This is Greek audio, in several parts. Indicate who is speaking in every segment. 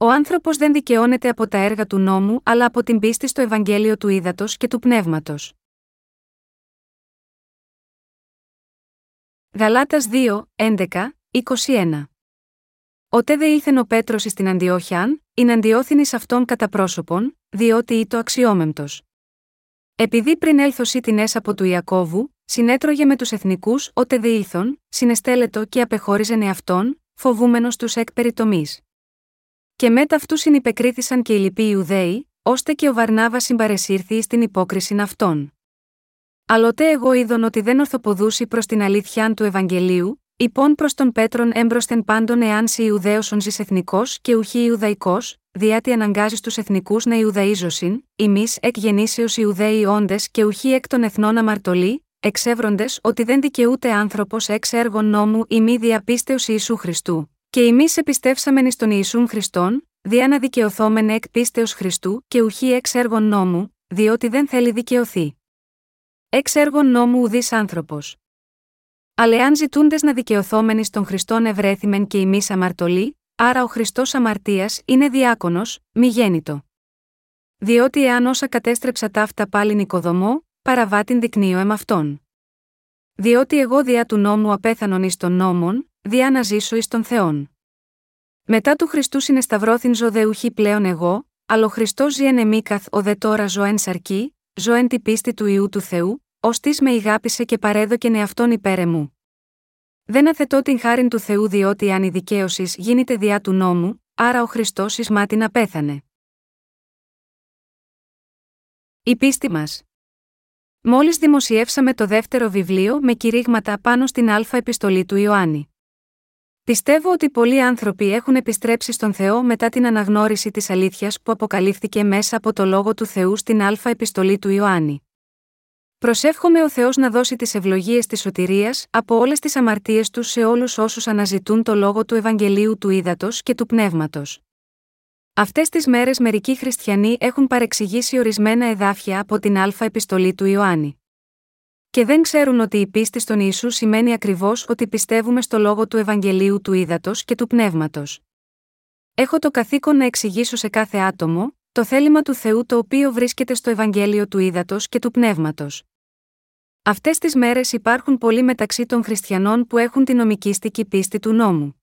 Speaker 1: Ο άνθρωπος δεν δικαιώνεται από τα έργα του νόμου, αλλά από την πίστη στο Ευαγγέλιο του Ήδατος και του Πνεύματος. Γαλάτας 2, 11, 21 Ότε δε ήλθεν ο Πέτρος στην Αντιόχιαν, ειν αντιόθυνης αυτών κατά πρόσωπον, διότι είτο αξιόμεμπτος. Επειδή πριν έλθωσή την από του Ιακώβου, συνέτρωγε με τους εθνικούς, ότε δε ήλθον, συνεστέλετο και απεχώριζεν εαυτόν, φοβούμενος τους εκ περιτομής. Και μετά αυτού συνυπεκρίθησαν και οι λοιποί Ιουδαίοι, ώστε και ο Βαρνάβας συμπαρεσύρθη στην υπόκριση αυτών. Αλλοτέ εγώ είδον ότι δεν ορθοποδούσει προς την αλήθεια του Ευαγγελίου, υπόν προς τον Πέτρον έμπροσθεν πάντων εάν σι Ιουδαίωσον ζεις εθνικός και ουχή Ιουδαϊκός, διάτι αναγκάζεις τους εθνικούς να Ιουδαίζωσιν, ημί εκ γεννήσεως Ιουδαίοι όντες και ουχή εκ των εθνών αμαρτωλοί, εξεύροντες ότι δεν δικαιούται άνθρωπος εξ έργων νόμου ή μη διαπίστεως Ιησού Χριστού. Και εμείς επιστεύσαμεν εις τον Ιησούν Χριστόν, διά να δικαιωθόμεν εκ πίστεως Χριστού και ουχή εξ έργων νόμου, διότι δεν θέλει δικαιωθεί. Εξ έργων νόμου ουδής άνθρωπος. Αλλά εάν ζητούντες να δικαιωθόμενοι στον Χριστόν ευρέθημεν και εμεί αμαρτωλοί, άρα ο Χριστός αμαρτίας είναι διάκονος, μη γέννητο. Διότι εάν όσα κατέστρεψα ταύτα πάλι νοικοδομό, παραβάτην δεικνύω εμ' Διότι εγώ διά του νόμου απέθανον εις των νόμων, διά να ζήσω εις των Θεών. Μετά του Χριστού συνεσταυρώθην ζωδεούχη πλέον εγώ, αλλά ο Χριστός ζει εν εμίκαθ ο δε τώρα ζωέν σαρκή, ζωέν τη πίστη του ιού του Θεού, ως τη με ηγάπησε και παρέδοκεν εαυτόν υπέρ μου. Δεν αθετώ την χάριν του Θεού διότι αν η δικαίωσης γίνεται διά του νόμου, άρα ο Χριστός εις μάτιν απέθανε. Η πίστη μας Μόλις δημοσιεύσαμε το δεύτερο βιβλίο με κηρύγματα πάνω στην Α επιστολή του Ιωάννη. Πιστεύω ότι πολλοί άνθρωποι έχουν επιστρέψει στον Θεό μετά την αναγνώριση της αλήθειας που αποκαλύφθηκε μέσα από το λόγο του Θεού στην Α επιστολή του Ιωάννη. Προσεύχομαι ο Θεός να δώσει τις ευλογίες της σωτηρίας από όλες τις αμαρτίες τους σε όλους όσους αναζητούν το λόγο του Ευαγγελίου του Ήδατος και του Πνεύματος. Αυτές τις μέρες μερικοί χριστιανοί έχουν παρεξηγήσει ορισμένα εδάφια από την Α επιστολή του Ιωάννη. Και δεν ξέρουν ότι η πίστη στον Ιησού σημαίνει ακριβώς ότι πιστεύουμε στο λόγο του Ευαγγελίου του Ήδατος και του Πνεύματος. Έχω το καθήκον να εξηγήσω σε κάθε άτομο το θέλημα του Θεού το οποίο βρίσκεται στο Ευαγγέλιο του Ήδατος και του Πνεύματος. Αυτές τις μέρες υπάρχουν πολλοί μεταξύ των χριστιανών που έχουν την νομικήστικη πίστη του νόμου.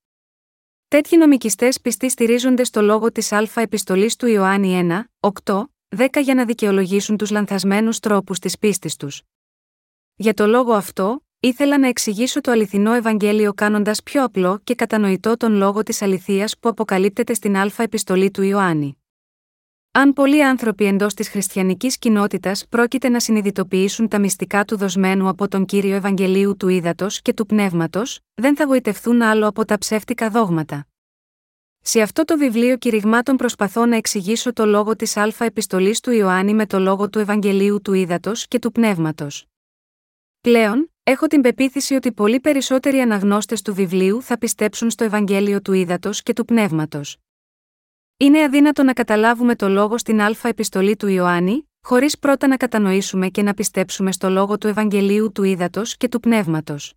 Speaker 1: Τέτοιοι νομικιστές πιστοί στηρίζονται στο λόγο της Α επιστολής του Ιωάννη 1, 8, 10 για να δικαιολογήσουν τους λανθασμένους τρόπους της πίστης τους. Για το λόγο αυτό, ήθελα να εξηγήσω το αληθινό Ευαγγέλιο κάνοντας πιο απλό και κατανοητό τον λόγο της αληθείας που αποκαλύπτεται στην Α επιστολή του Ιωάννη. Αν πολλοί άνθρωποι εντός της χριστιανικής κοινότητας πρόκειται να συνειδητοποιήσουν τα μυστικά του δοσμένου από τον κύριο Ευαγγελίου του Ήδατος και του Πνεύματος, δεν θα γοητευτούν άλλο από τα ψεύτικα δόγματα. Σε αυτό το βιβλίο κηρυγμάτων προσπαθώ να εξηγήσω το λόγο της Α επιστολής του Ιωάννη με το λόγο του Ευαγγελίου του Ήδατος και του Πνεύματος. Πλέον, έχω την πεποίθηση ότι πολύ περισσότεροι αναγνώστες του βιβλίου θα πιστέψουν στο Ευαγγέλιο του Ήδατος και του Πνεύματος. Είναι αδύνατο να καταλάβουμε το λόγο στην Α επιστολή του Ιωάννη, χωρίς πρώτα να κατανοήσουμε και να πιστέψουμε στο λόγο του Ευαγγελίου του Ήδατος και του Πνεύματος.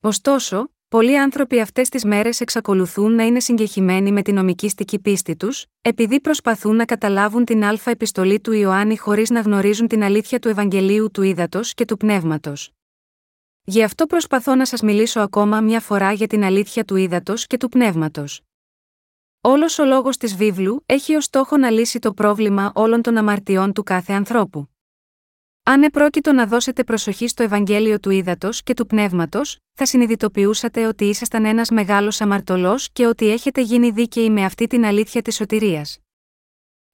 Speaker 1: Ωστόσο, πολλοί άνθρωποι αυτές τις μέρες εξακολουθούν να είναι συγκεχημένοι με την νομικήστική πίστη τους, επειδή προσπαθούν να καταλάβουν την Α επιστολή του Ιωάννη χωρίς να γνωρίζουν την αλήθεια του Ευαγγελίου του Ήδατος και του Πνεύματος. Γι' αυτό προσπαθώ να σας μιλήσω ακόμα μια φορά για την αλήθεια του Ήδατος και του Πνεύματος. Όλος ο λόγος της βίβλου έχει ως στόχο να λύσει το πρόβλημα όλων των αμαρτιών του κάθε ανθρώπου. Αν επρόκειτο να δώσετε προσοχή στο Ευαγγέλιο του Ήδατος και του Πνεύματος, θα συνειδητοποιούσατε ότι ήσασταν ένας μεγάλος αμαρτωλός και ότι έχετε γίνει δίκαιοι με αυτή την αλήθεια της σωτηρίας.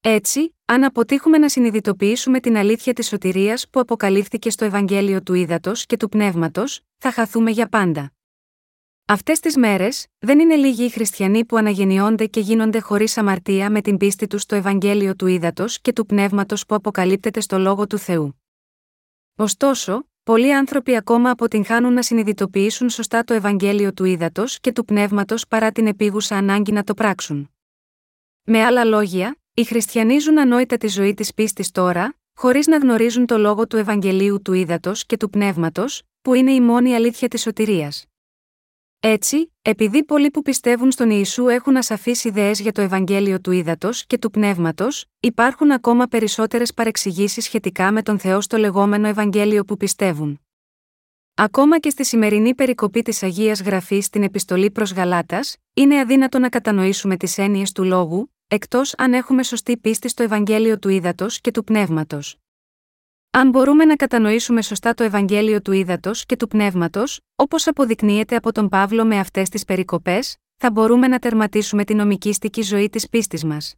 Speaker 1: Έτσι, αν αποτύχουμε να συνειδητοποιήσουμε την αλήθεια της σωτηρίας που αποκαλύφθηκε στο Ευαγγέλιο του Ήδατος και του Πνεύματος, θα χαθούμε για πάντα. Αυτές τις μέρες, δεν είναι λίγοι οι χριστιανοί που αναγεννιόνται και γίνονται χωρίς αμαρτία με την πίστη τους στο Ευαγγέλιο του Ήδατος και του Πνεύματος που αποκαλύπτεται στο λόγο του Θεού. Ωστόσο, πολλοί άνθρωποι ακόμα αποτυγχάνουν να συνειδητοποιήσουν σωστά το Ευαγγέλιο του Ήδατος και του Πνεύματος παρά την επίγουσα ανάγκη να το πράξουν. Με άλλα λόγια, οι χριστιανοί ζουν ανόητα τη ζωή της πίστης τώρα, χωρίς να γνωρίζουν το λόγο του Ευαγγελίου του Ήδατος και του Πνεύματος, που είναι η μόνη αλήθεια της σωτηρίας. Έτσι, επειδή πολλοί που πιστεύουν στον Ιησού έχουν ασαφείς ιδέες για το Ευαγγέλιο του Ήδατος και του Πνεύματος, υπάρχουν ακόμα περισσότερες παρεξηγήσεις σχετικά με τον Θεό στο λεγόμενο Ευαγγέλιο που πιστεύουν. Ακόμα και στη σημερινή περικοπή της Αγίας Γραφής στην Επιστολή προς Γαλάτας, είναι αδύνατο να κατανοήσουμε τις έννοιες του λόγου, εκτός αν έχουμε σωστή πίστη στο Ευαγγέλιο του Ήδατος και του Πνεύματος. Αν μπορούμε να κατανοήσουμε σωστά το Ευαγγέλιο του Ήδατος και του Πνεύματος, όπως αποδεικνύεται από τον Παύλο με αυτές τις περικοπές, θα μπορούμε να τερματίσουμε την νομικήστικη ζωή της πίστης μας.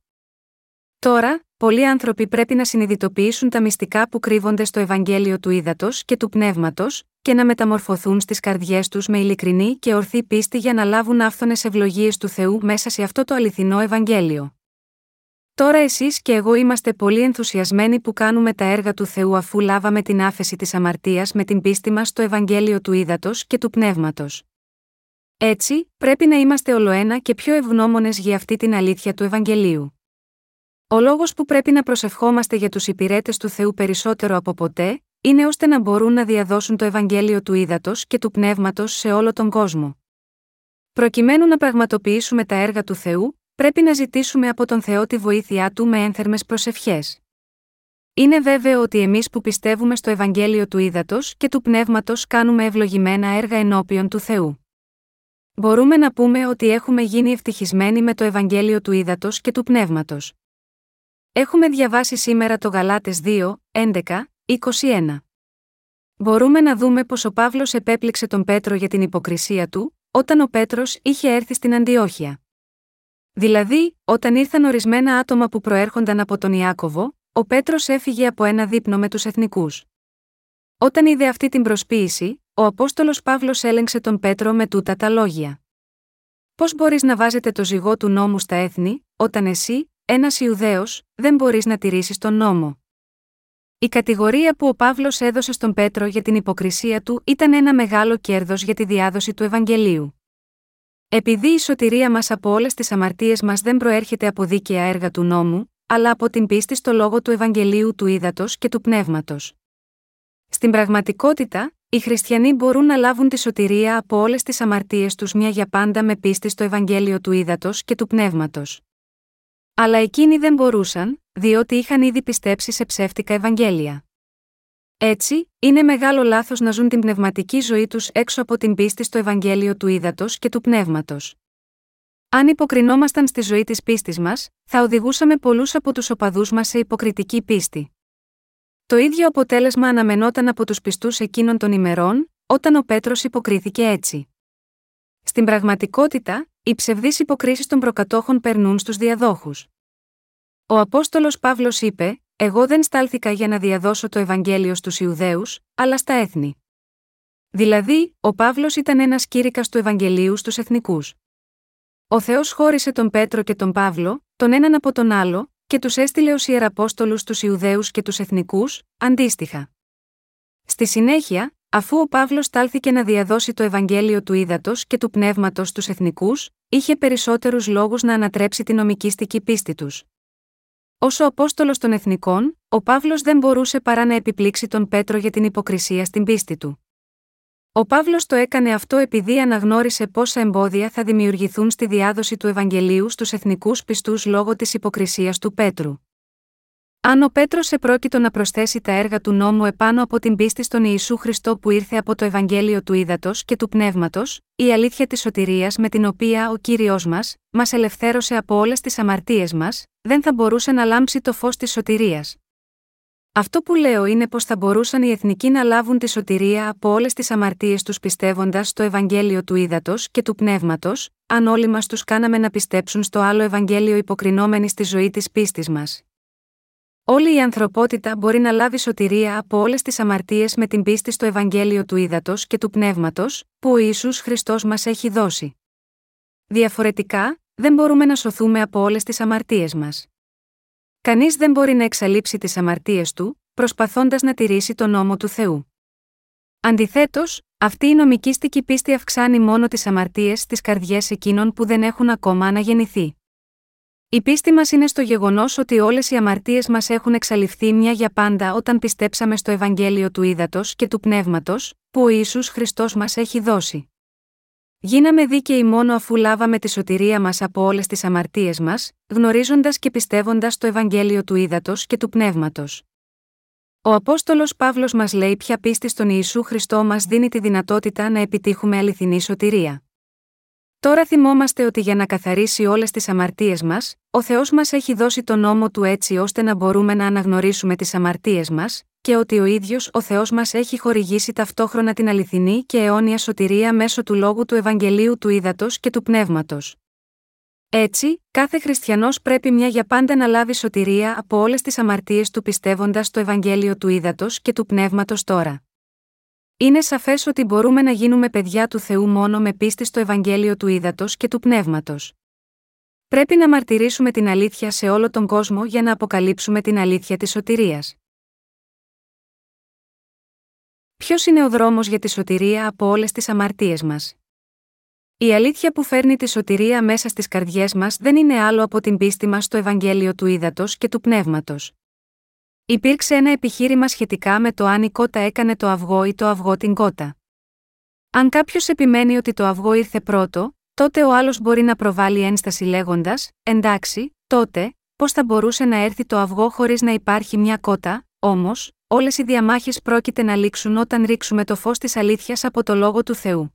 Speaker 1: Τώρα, πολλοί άνθρωποι πρέπει να συνειδητοποιήσουν τα μυστικά που κρύβονται στο Ευαγγέλιο του Ήδατος και του Πνεύματος, και να μεταμορφωθούν στις καρδιές τους με ειλικρινή και ορθή πίστη για να λάβουν άφθονες ευλογίες του Θεού μέσα σε αυτό το αληθινό Ευαγγέλιο. Τώρα εσείς και εγώ είμαστε πολύ ενθουσιασμένοι που κάνουμε τα έργα του Θεού αφού λάβαμε την άφεση της αμαρτίας με την πίστη μας στο Ευαγγέλιο του Ήδατος και του Πνεύματος. Έτσι, πρέπει να είμαστε ολοένα και πιο ευγνώμονες για αυτή την αλήθεια του Ευαγγελίου. Ο λόγος που πρέπει να προσευχόμαστε για τους υπηρέτες του Θεού περισσότερο από ποτέ, είναι ώστε να μπορούν να διαδώσουν το Ευαγγέλιο του Ήδατος και του Πνεύματος σε όλο τον κόσμο. Προκειμένου να πραγματοποιήσουμε τα έργα του Θεού, πρέπει να ζητήσουμε από τον Θεό τη βοήθειά του με ένθερμες προσευχές. Είναι βέβαιο ότι εμείς που πιστεύουμε στο Ευαγγέλιο του Ήδατος και του Πνεύματος κάνουμε ευλογημένα έργα ενώπιον του Θεού. Μπορούμε να πούμε ότι έχουμε γίνει ευτυχισμένοι με το Ευαγγέλιο του Ήδατος και του Πνεύματος. Έχουμε διαβάσει σήμερα το Γαλάτες 2, 11, 21. Μπορούμε να δούμε πως ο Παύλος επέπληξε τον Πέτρο για την υποκρισία του, όταν ο Πέτρος είχε έρθει στην Αντιόχεια. Δηλαδή, όταν ήρθαν ορισμένα άτομα που προέρχονταν από τον Ιάκωβο, ο Πέτρος έφυγε από ένα δείπνο με τους εθνικούς. Όταν είδε αυτή την προσποίηση, ο Απόστολος Παύλος έλεγξε τον Πέτρο με τούτα τα λόγια. Πώς μπορείς να βάζετε το ζυγό του νόμου στα έθνη, όταν εσύ, ένας Ιουδαίος, δεν μπορείς να τηρήσεις τον νόμο. Η κατηγορία που ο Παύλος έδωσε στον Πέτρο για την υποκρισία του ήταν ένα μεγάλο κέρδος για τη διάδοση του Ευαγγελίου. Επειδή η σωτηρία μας από όλες τις αμαρτίες μας δεν προέρχεται από δίκαια έργα του νόμου, αλλά από την πίστη στο λόγο του Ευαγγελίου του Ήδατος και του Πνεύματος. Στην πραγματικότητα, οι χριστιανοί μπορούν να λάβουν τη σωτηρία από όλες τις αμαρτίες τους μια για πάντα με πίστη στο Ευαγγέλιο του Ήδατος και του Πνεύματος. Αλλά εκείνοι δεν μπορούσαν, διότι είχαν ήδη πιστέψει σε ψεύτικα Ευαγγέλια. Έτσι, είναι μεγάλο λάθος να ζουν την πνευματική ζωή τους έξω από την πίστη στο Ευαγγέλιο του Ήδατος και του Πνεύματος. Αν υποκρινόμασταν στη ζωή της πίστης μας, θα οδηγούσαμε πολλούς από τους οπαδούς μας σε υποκριτική πίστη. Το ίδιο αποτέλεσμα αναμενόταν από τους πιστούς εκείνων των ημερών, όταν ο Πέτρος υποκρίθηκε έτσι. Στην πραγματικότητα, οι ψευδείς υποκρίσεις των προκατόχων περνούν στους διαδόχους. Ο Απόστολος Παύλος είπε: Εγώ δεν στάλθηκα για να διαδώσω το Ευαγγέλιο στους Ιουδαίους, αλλά στα έθνη. Δηλαδή, ο Παύλος ήταν ένας κήρυκας του Ευαγγελίου στους εθνικούς. Ο Θεός χώρισε τον Πέτρο και τον Παύλο, τον έναν από τον άλλο, και τους έστειλε ως ιεραπόστολους στου Ιουδαίους και τους εθνικούς, αντίστοιχα. Στη συνέχεια, αφού ο Παύλος στάλθηκε να διαδώσει το Ευαγγέλιο του ύδατο και του πνεύματος στους εθνικούς, είχε περισσότερους λόγους να ανατρέψει την νομικήστική πίστη τους. Όσο Απόστολος των Εθνικών, ο Παύλος δεν μπορούσε παρά να επιπλήξει τον Πέτρο για την υποκρισία στην πίστη του. Ο Παύλος το έκανε αυτό επειδή αναγνώρισε πόσα εμπόδια θα δημιουργηθούν στη διάδοση του Ευαγγελίου στους εθνικούς πιστούς λόγω της υποκρισίας του Πέτρου. Αν ο Πέτρος επρόκειτο να προσθέσει τα έργα του νόμου επάνω από την πίστη στον Ιησού Χριστό που ήρθε από το Ευαγγέλιο του Ήδατος και του Πνεύματος, η αλήθεια της σωτηρίας με την οποία ο κύριος μας, μας ελευθέρωσε από όλες τις αμαρτίες μας, δεν θα μπορούσε να λάμψει το φως της σωτηρίας. Αυτό που λέω είναι πως θα μπορούσαν οι εθνικοί να λάβουν τη σωτηρία από όλες τις αμαρτίες τους πιστεύοντας στο Ευαγγέλιο του Ήδατος και του Πνεύματος, αν όλοι μας τους κάναμε να πιστέψουν στο άλλο Ευαγγέλιο υποκρινόμενοι στη ζωή της πίστης μας. Όλη η ανθρωπότητα μπορεί να λάβει σωτηρία από όλες τις αμαρτίες με την πίστη στο Ευαγγέλιο του Ήδατος και του Πνεύματος, που ο Ισού Χριστός μας έχει δώσει. Διαφορετικά, δεν μπορούμε να σωθούμε από όλες τις αμαρτίες μας. Κανείς δεν μπορεί να εξαλείψει τις αμαρτίες του, προσπαθώντας να τηρήσει τον νόμο του Θεού. Αντιθέτως, αυτή η νομικήστικη πίστη αυξάνει μόνο τις αμαρτίες στις καρδιές εκείνων που δεν έχουν ακόμα αναγεννηθεί. Η πίστη μας είναι στο γεγονός ότι όλες οι αμαρτίες μας έχουν εξαλειφθεί μια για πάντα όταν πιστέψαμε στο Ευαγγέλιο του Ήδατος και του Πνεύματος, που ο Ισού Χριστός μας έχει δώσει. Γίναμε δίκαιοι μόνο αφού λάβαμε τη σωτηρία μας από όλες τις αμαρτίες μας, γνωρίζοντας και πιστεύοντας το Ευαγγέλιο του Ήδατος και του Πνεύματος. Ο Απόστολος Παύλος μας λέει ποια πίστη στον Ιησού Χριστό μας δίνει τη δυνατότητα να επιτύχουμε αληθινή σωτηρία. Τώρα θυμόμαστε ότι για να καθαρίσει όλες τις αμαρτίες μας, ο Θεός μας έχει δώσει τον νόμο του έτσι ώστε να μπορούμε να αναγνωρίσουμε τις αμαρτίες μας, και ότι ο ίδιος ο Θεός μας έχει χορηγήσει ταυτόχρονα την αληθινή και αιώνια σωτηρία μέσω του λόγου του Ευαγγελίου του Ήδατος και του Πνεύματος. Έτσι, κάθε χριστιανός πρέπει μια για πάντα να λάβει σωτηρία από όλες τις αμαρτίες του πιστεύοντας το Ευαγγέλιο του Ήδατος και του Πνεύματος τώρα. Είναι σαφές ότι μπορούμε να γίνουμε παιδιά του Θεού μόνο με πίστη στο Ευαγγέλιο του Ήδατος και του Πνεύματος. Πρέπει να μαρτυρήσουμε την αλήθεια σε όλο τον κόσμο για να αποκαλύψουμε την αλήθεια της σωτηρίας. Ποιος είναι ο δρόμος για τη σωτηρία από όλες τις αμαρτίες μας; Η αλήθεια που φέρνει τη σωτηρία μέσα στις καρδιές μας δεν είναι άλλο από την πίστη μας στο Ευαγγέλιο του Ήδατος και του Πνεύματος. Υπήρξε ένα επιχείρημα σχετικά με το αν η κότα έκανε το αυγό ή το αυγό την κότα. Αν κάποιος επιμένει ότι το αυγό ήρθε πρώτο, τότε ο άλλος μπορεί να προβάλλει ένσταση λέγοντας: Εντάξει, τότε, πώς θα μπορούσε να έρθει το αυγό χωρίς να υπάρχει μια κότα, όμως, όλες οι διαμάχες πρόκειται να λήξουν όταν ρίξουμε το φως της αλήθειας από το λόγο του Θεού.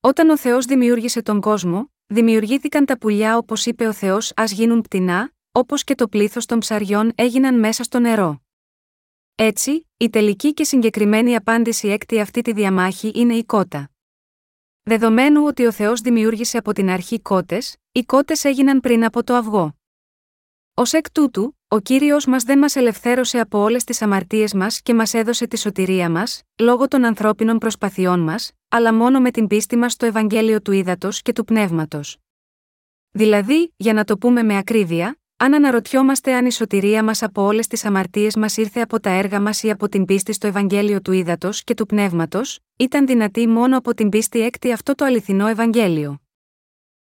Speaker 1: Όταν ο Θεός δημιούργησε τον κόσμο, δημιουργήθηκαν τα πουλιά όπως είπε ο Θεός ας γίνουν πτηνά, όπως και το πλήθος των ψαριών έγιναν μέσα στο νερό. Έτσι, η τελική και συγκεκριμένη απάντηση έκτη αυτή τη διαμάχη είναι η κότα. Δεδομένου ότι ο Θεός δημιούργησε από την αρχή κότες, οι κότες έγιναν πριν από το αυγό. Ω εκ τούτου, ο κύριος μας δεν μας ελευθέρωσε από όλες τις αμαρτίες μας και μας έδωσε τη σωτηρία μας, λόγω των ανθρώπινων προσπαθειών μας, αλλά μόνο με την πίστη μας στο Ευαγγέλιο του Ήδατος και του Πνεύματος. Δηλαδή, για να το πούμε με ακρίβεια, αν αναρωτιόμαστε αν η σωτηρία μας από όλες τις αμαρτίες μας ήρθε από τα έργα μας ή από την πίστη στο Ευαγγέλιο του Ήδατος και του Πνεύματος, ήταν δυνατή μόνο από την πίστη έκτη αυτό το αληθινό Ευαγγέλιο.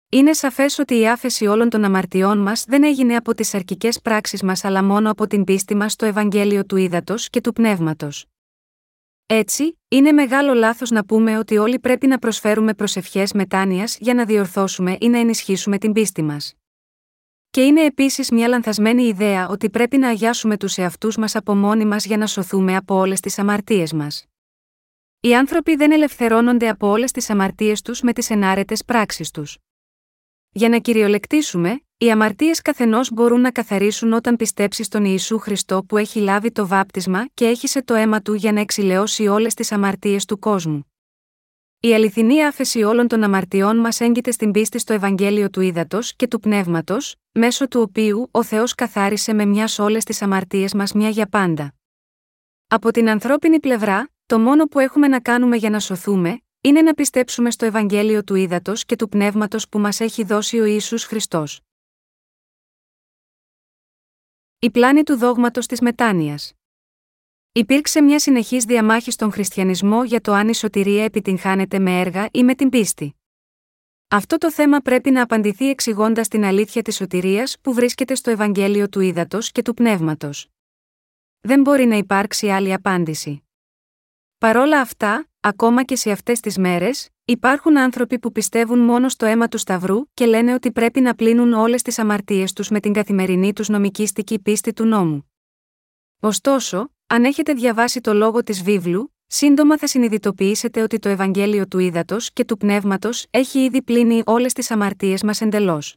Speaker 1: Είναι σαφές ότι η άφεση όλων των αμαρτιών μας δεν έγινε από τις αρκικέ πράξεις μας αλλά μόνο από την πίστη μας στο Ευαγγέλιο του Ήδατος και του Πνεύματος. Έτσι, είναι μεγάλο λάθος να πούμε ότι όλοι πρέπει να προσφέρουμε προσευχές μετάνοιας για να διορθώσουμε ή να ενισχύσουμε την πίστη μας. Και είναι επίσης μια λανθασμένη ιδέα ότι πρέπει να αγιάσουμε τους εαυτούς μας από μόνοι μας για να σωθούμε από όλες τις αμαρτίες μας. Οι άνθρωποι δεν ελευθερώνονται από όλες τις αμαρτίες τους με τις ενάρετες πράξεις τους. Για να κυριολεκτήσουμε, οι αμαρτίες καθενός μπορούν να καθαρίσουν όταν πιστέψεις στον Ιησού Χριστό που έχει λάβει το βάπτισμα και έχει σε το αίμα του για να εξηλαιώσει όλες τις αμαρτίες του κόσμου. Η αληθινή άφεση όλων των αμαρτιών μας έγκυται στην πίστη στο Ευαγγέλιο του Ήδατος και του Πνεύματος, μέσω του οποίου ο Θεός καθάρισε με μιας όλες τις αμαρτίες μας μια για πάντα. Από την ανθρώπινη πλευρά, το μόνο που έχουμε να κάνουμε για να σωθούμε, είναι να πιστέψουμε στο Ευαγγέλιο του Ήδατος και του Πνεύματος που μας έχει δώσει ο Ισού Χριστός. Η πλάνη του δόγματος της μετάνοιας. Υπήρξε μια συνεχής διαμάχη στον χριστιανισμό για το αν η σωτηρία επιτυγχάνεται με έργα ή με την πίστη. Αυτό το θέμα πρέπει να απαντηθεί εξηγώντας την αλήθεια της σωτηρίας που βρίσκεται στο Ευαγγέλιο του Ήδατος και του Πνεύματος. Δεν μπορεί να υπάρξει άλλη απάντηση. Παρόλα αυτά, ακόμα και σε αυτές τις μέρες, υπάρχουν άνθρωποι που πιστεύουν μόνο στο αίμα του Σταυρού και λένε ότι πρέπει να πλύνουν όλες τις αμαρτίες τους με την καθημερινή τους νομικήστικη πίστη του νόμου. Ωστόσο, αν έχετε διαβάσει το λόγο της βίβλου, σύντομα θα συνειδητοποιήσετε ότι το Ευαγγέλιο του Ήδατος και του Πνεύματος έχει ήδη πλύνει όλες τις αμαρτίες μας εντελώς.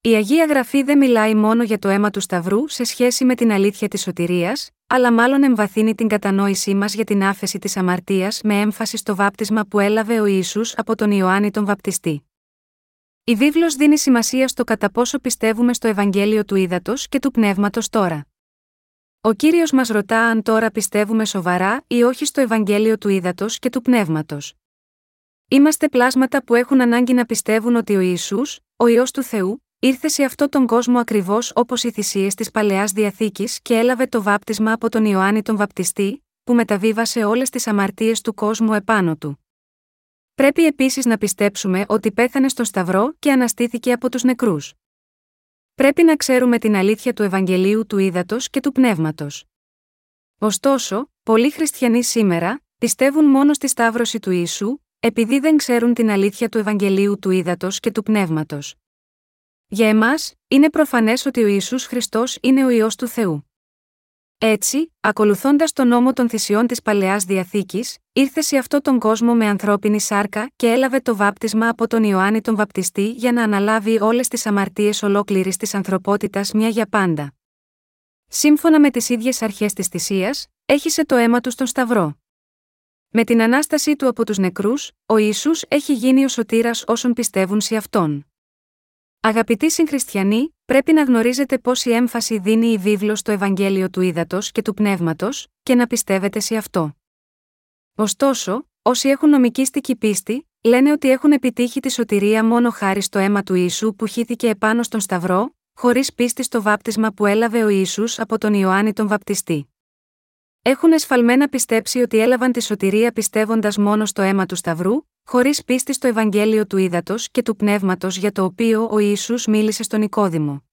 Speaker 1: Η Αγία Γραφή δεν μιλάει μόνο για το αίμα του Σταυρού σε σχέση με την αλήθεια της σωτηρίας, αλλά μάλλον εμβαθύνει την κατανόησή μας για την άφεση της αμαρτίας με έμφαση στο βάπτισμα που έλαβε ο Ιησούς από τον Ιωάννη τον Βαπτιστή. Η βίβλος δίνει σημασία στο κατά πόσο πιστεύουμε στο Ευαγγέλιο του Ήδατος και του Πνεύματος τώρα. Ο κύριος μας ρωτά αν τώρα πιστεύουμε σοβαρά ή όχι στο Ευαγγέλιο του Ήδατος και του Πνεύματος. Είμαστε πλάσματα που έχουν ανάγκη να πιστεύουν ότι ο Ιησούς, ο ιό του Θεού, ήρθε σε αυτόν τον κόσμο ακριβώς όπως οι θυσίες της παλαιάς διαθήκης και έλαβε το βάπτισμα από τον Ιωάννη τον Βαπτιστή, που μεταβίβασε όλες τις αμαρτίες του κόσμου επάνω του. Πρέπει επίσης να πιστέψουμε ότι πέθανε στο Σταυρό και αναστήθηκε από τους νεκρούς. Πρέπει να ξέρουμε την αλήθεια του Ευαγγελίου του Ήδατος και του Πνεύματος. Ωστόσο, πολλοί χριστιανοί σήμερα πιστεύουν μόνο στη σταύρωση του Ιησού, επειδή δεν ξέρουν την αλήθεια του Ευαγγελίου του Ήδατος και του Πνεύματος. Για εμάς, είναι προφανές ότι ο Ιησούς Χριστός είναι ο ιό του Θεού. Έτσι, ακολουθώντας τον νόμο των θυσιών της παλαιάς διαθήκης, ήρθε σε αυτόν τον κόσμο με ανθρώπινη σάρκα και έλαβε το βάπτισμα από τον Ιωάννη τον Βαπτιστή για να αναλάβει όλες τις αμαρτίες ολόκληρης της ανθρωπότητας μια για πάντα. Σύμφωνα με τις ίδιες αρχές της θυσίας, έχισε το αίμα του στον Σταυρό. Με την ανάστασή του από τους νεκρούς, ο Ιησούς έχει γίνει ο σωτήρας όσων πιστεύουν σε αυτόν. Αγαπητοί συγχριστιανοί, πρέπει να γνωρίζετε πόση έμφαση δίνει η βίβλος στο Ευαγγέλιο του Ήδατος και του Πνεύματος, και να πιστεύετε σε αυτό. Ωστόσο, όσοι έχουν νομικήστικη πίστη, λένε ότι έχουν επιτύχει τη σωτηρία μόνο χάρη στο αίμα του Ιησού που χύθηκε επάνω στον Σταυρό, χωρίς πίστη στο βάπτισμα που έλαβε ο Ιησούς από τον Ιωάννη τον Βαπτιστή. Έχουν εσφαλμένα πιστέψει ότι έλαβαν τη σωτηρία πιστεύοντας μόνο στο αίμα του Σταυρού, χωρίς πίστη στο Ευαγγέλιο του Ήδατος και του Πνεύματος για το οποίο ο Ισού μίλησε στον Νικόδημο.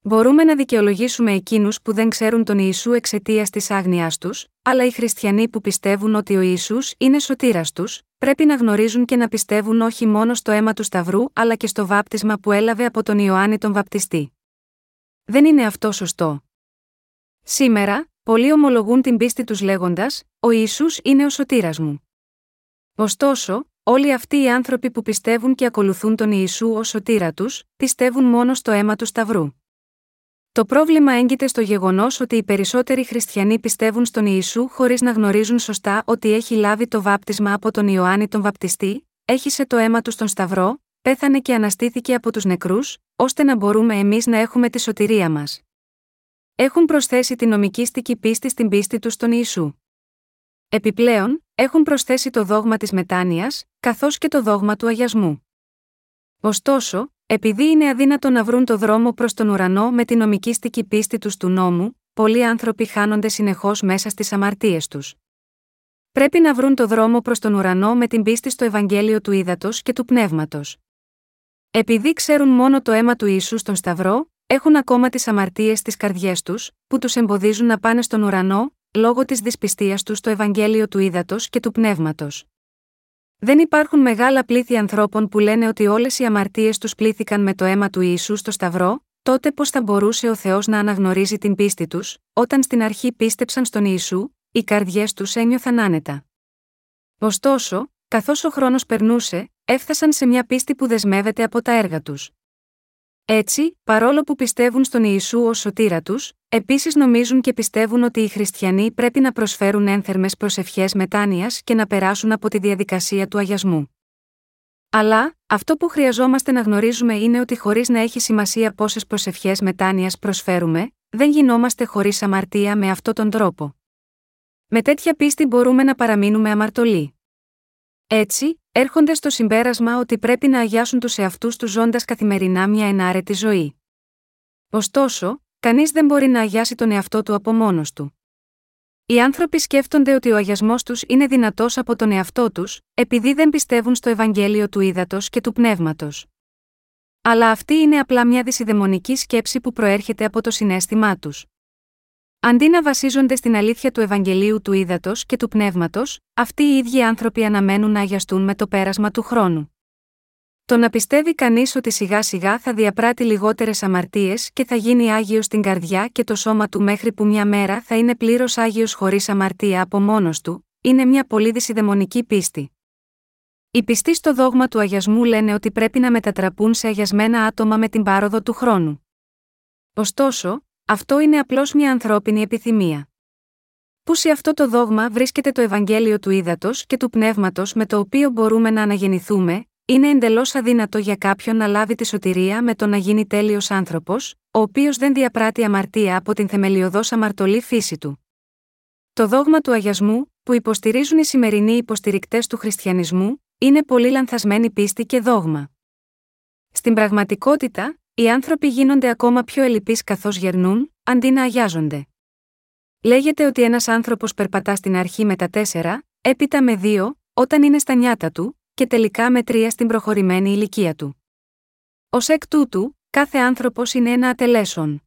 Speaker 1: Μπορούμε να δικαιολογήσουμε εκείνους που δεν ξέρουν τον Ιησού εξαιτίας της άγνοιάς τους, αλλά οι χριστιανοί που πιστεύουν ότι ο Ισού είναι σωτήρας τους, πρέπει να γνωρίζουν και να πιστεύουν όχι μόνο στο αίμα του Σταυρού αλλά και στο βάπτισμα που έλαβε από τον Ιωάννη τον Βαπτιστή. Δεν είναι αυτό σωστό. Σήμερα, πολλοί ομολογούν την πίστη τους λέγοντας: Ο Ιησούς είναι ο σωτήρας μου. Ωστόσο, όλοι αυτοί οι άνθρωποι που πιστεύουν και ακολουθούν τον Ιησού ως σωτήρα τους, πιστεύουν μόνο στο αίμα του Σταυρού. Το πρόβλημα έγκυται στο γεγονός ότι οι περισσότεροι χριστιανοί πιστεύουν στον Ιησού χωρίς να γνωρίζουν σωστά ότι έχει λάβει το βάπτισμα από τον Ιωάννη τον Βαπτιστή, έχισε το αίμα του στον Σταυρό, πέθανε και αναστήθηκε από τους νεκρούς, ώστε να μπορούμε εμείς να έχουμε τη σωτηρία μας. Έχουν προσθέσει τη νομικήστικη πίστη στην πίστη τους στον Ιησού. Επιπλέον, έχουν προσθέσει το δόγμα της μετάνοιας, καθώς και το δόγμα του αγιασμού. Ωστόσο, επειδή είναι αδύνατο να βρουν το δρόμο προς τον ουρανό με την νομικήστικη πίστη τους του νόμου, πολλοί άνθρωποι χάνονται συνεχώς μέσα στις αμαρτίες τους. Πρέπει να βρουν το δρόμο προς τον ουρανό με την πίστη στο Ευαγγέλιο του Ήδατος και του Πνεύματος. Επειδή ξέρουν μόνο το αίμα του Ιησού στον Σταυρό, έχουν ακόμα τις αμαρτίες στις καρδιές τους, που τους εμποδίζουν να πάνε στον ουρανό, λόγω της δυσπιστίας τους στο Ευαγγέλιο του Ήδατος και του Πνεύματος. Δεν υπάρχουν μεγάλα πλήθη ανθρώπων που λένε ότι όλες οι αμαρτίες τους πλήθηκαν με το αίμα του Ιησού στο Σταυρό, τότε πώς θα μπορούσε ο Θεός να αναγνωρίζει την πίστη τους, όταν στην αρχή πίστεψαν στον Ιησού, οι καρδιές τους ένιωθαν άνετα. Ωστόσο, καθώς ο χρόνος περνούσε, έφτασαν σε μια πίστη που δεσμεύεται από τα έργα τους. Έτσι, παρόλο που πιστεύουν στον Ιησού ως σωτήρα τους, επίσης νομίζουν και πιστεύουν ότι οι χριστιανοί πρέπει να προσφέρουν ένθερμες προσευχές μετάνοιας και να περάσουν από τη διαδικασία του αγιασμού. Αλλά, αυτό που χρειαζόμαστε να γνωρίζουμε είναι ότι χωρίς να έχει σημασία πόσες προσευχές μετάνοιας προσφέρουμε, δεν γινόμαστε χωρίς αμαρτία με αυτόν τον τρόπο. Με τέτοια πίστη μπορούμε να παραμείνουμε αμαρτωλοί. Έτσι, έρχονται στο συμπέρασμα ότι πρέπει να αγιάσουν τους εαυτούς τους ζώντας καθημερινά μια ενάρετη ζωή. Ωστόσο, κανείς δεν μπορεί να αγιάσει τον εαυτό του από μόνος του. Οι άνθρωποι σκέφτονται ότι ο αγιασμός τους είναι δυνατός από τον εαυτό τους, επειδή δεν πιστεύουν στο Ευαγγέλιο του ύδατο και του πνεύματος. Αλλά αυτή είναι απλά μια δυσιδαιμονική σκέψη που προέρχεται από το συνέστημά τους. Αντί να βασίζονται στην αλήθεια του Ευαγγελίου του ύδατο και του πνεύματος, αυτοί οι ίδιοι άνθρωποι αναμένουν να αγιαστούν με το πέρασμα του χρόνου. Το να πιστεύει κανείς ότι σιγά σιγά θα διαπράττει λιγότερες αμαρτίες και θα γίνει άγιος στην καρδιά και το σώμα του μέχρι που μια μέρα θα είναι πλήρως άγιος χωρίς αμαρτία από μόνος του, είναι μια πολύ δυσιδαιμονική πίστη. Οι πιστοί στο δόγμα του αγιασμού λένε ότι πρέπει να μετατραπούν σε αγιασμένα άτομα με την πάροδο του χρόνου. Ωστόσο, αυτό είναι απλώς μια ανθρώπινη επιθυμία. Που σε αυτό το δόγμα βρίσκεται το Ευαγγέλιο του Ήδατος και του Πνεύματος με το οποίο μπορούμε να αναγεννηθούμε, είναι εντελώς αδύνατο για κάποιον να λάβει τη σωτηρία με το να γίνει τέλειος άνθρωπος, ο οποίος δεν διαπράττει αμαρτία από την θεμελιωδώς αμαρτωλή φύση του. Το δόγμα του αγιασμού, που υποστηρίζουν οι σημερινοί υποστηρικτές του χριστιανισμού, είναι πολύ λανθασμένη πίστη και δόγμα. Στην πραγματικότητα, οι άνθρωποι γίνονται ακόμα πιο ελλειπείς καθώς γερνούν, αντί να αγιάζονται. Λέγεται ότι ένας άνθρωπος περπατά στην αρχή με τα τέσσερα, έπειτα με δύο, όταν είναι στα νιάτα του, και τελικά με τρία στην προχωρημένη ηλικία του. Ω εκ τούτου, κάθε άνθρωπος είναι ένα ατελέσον.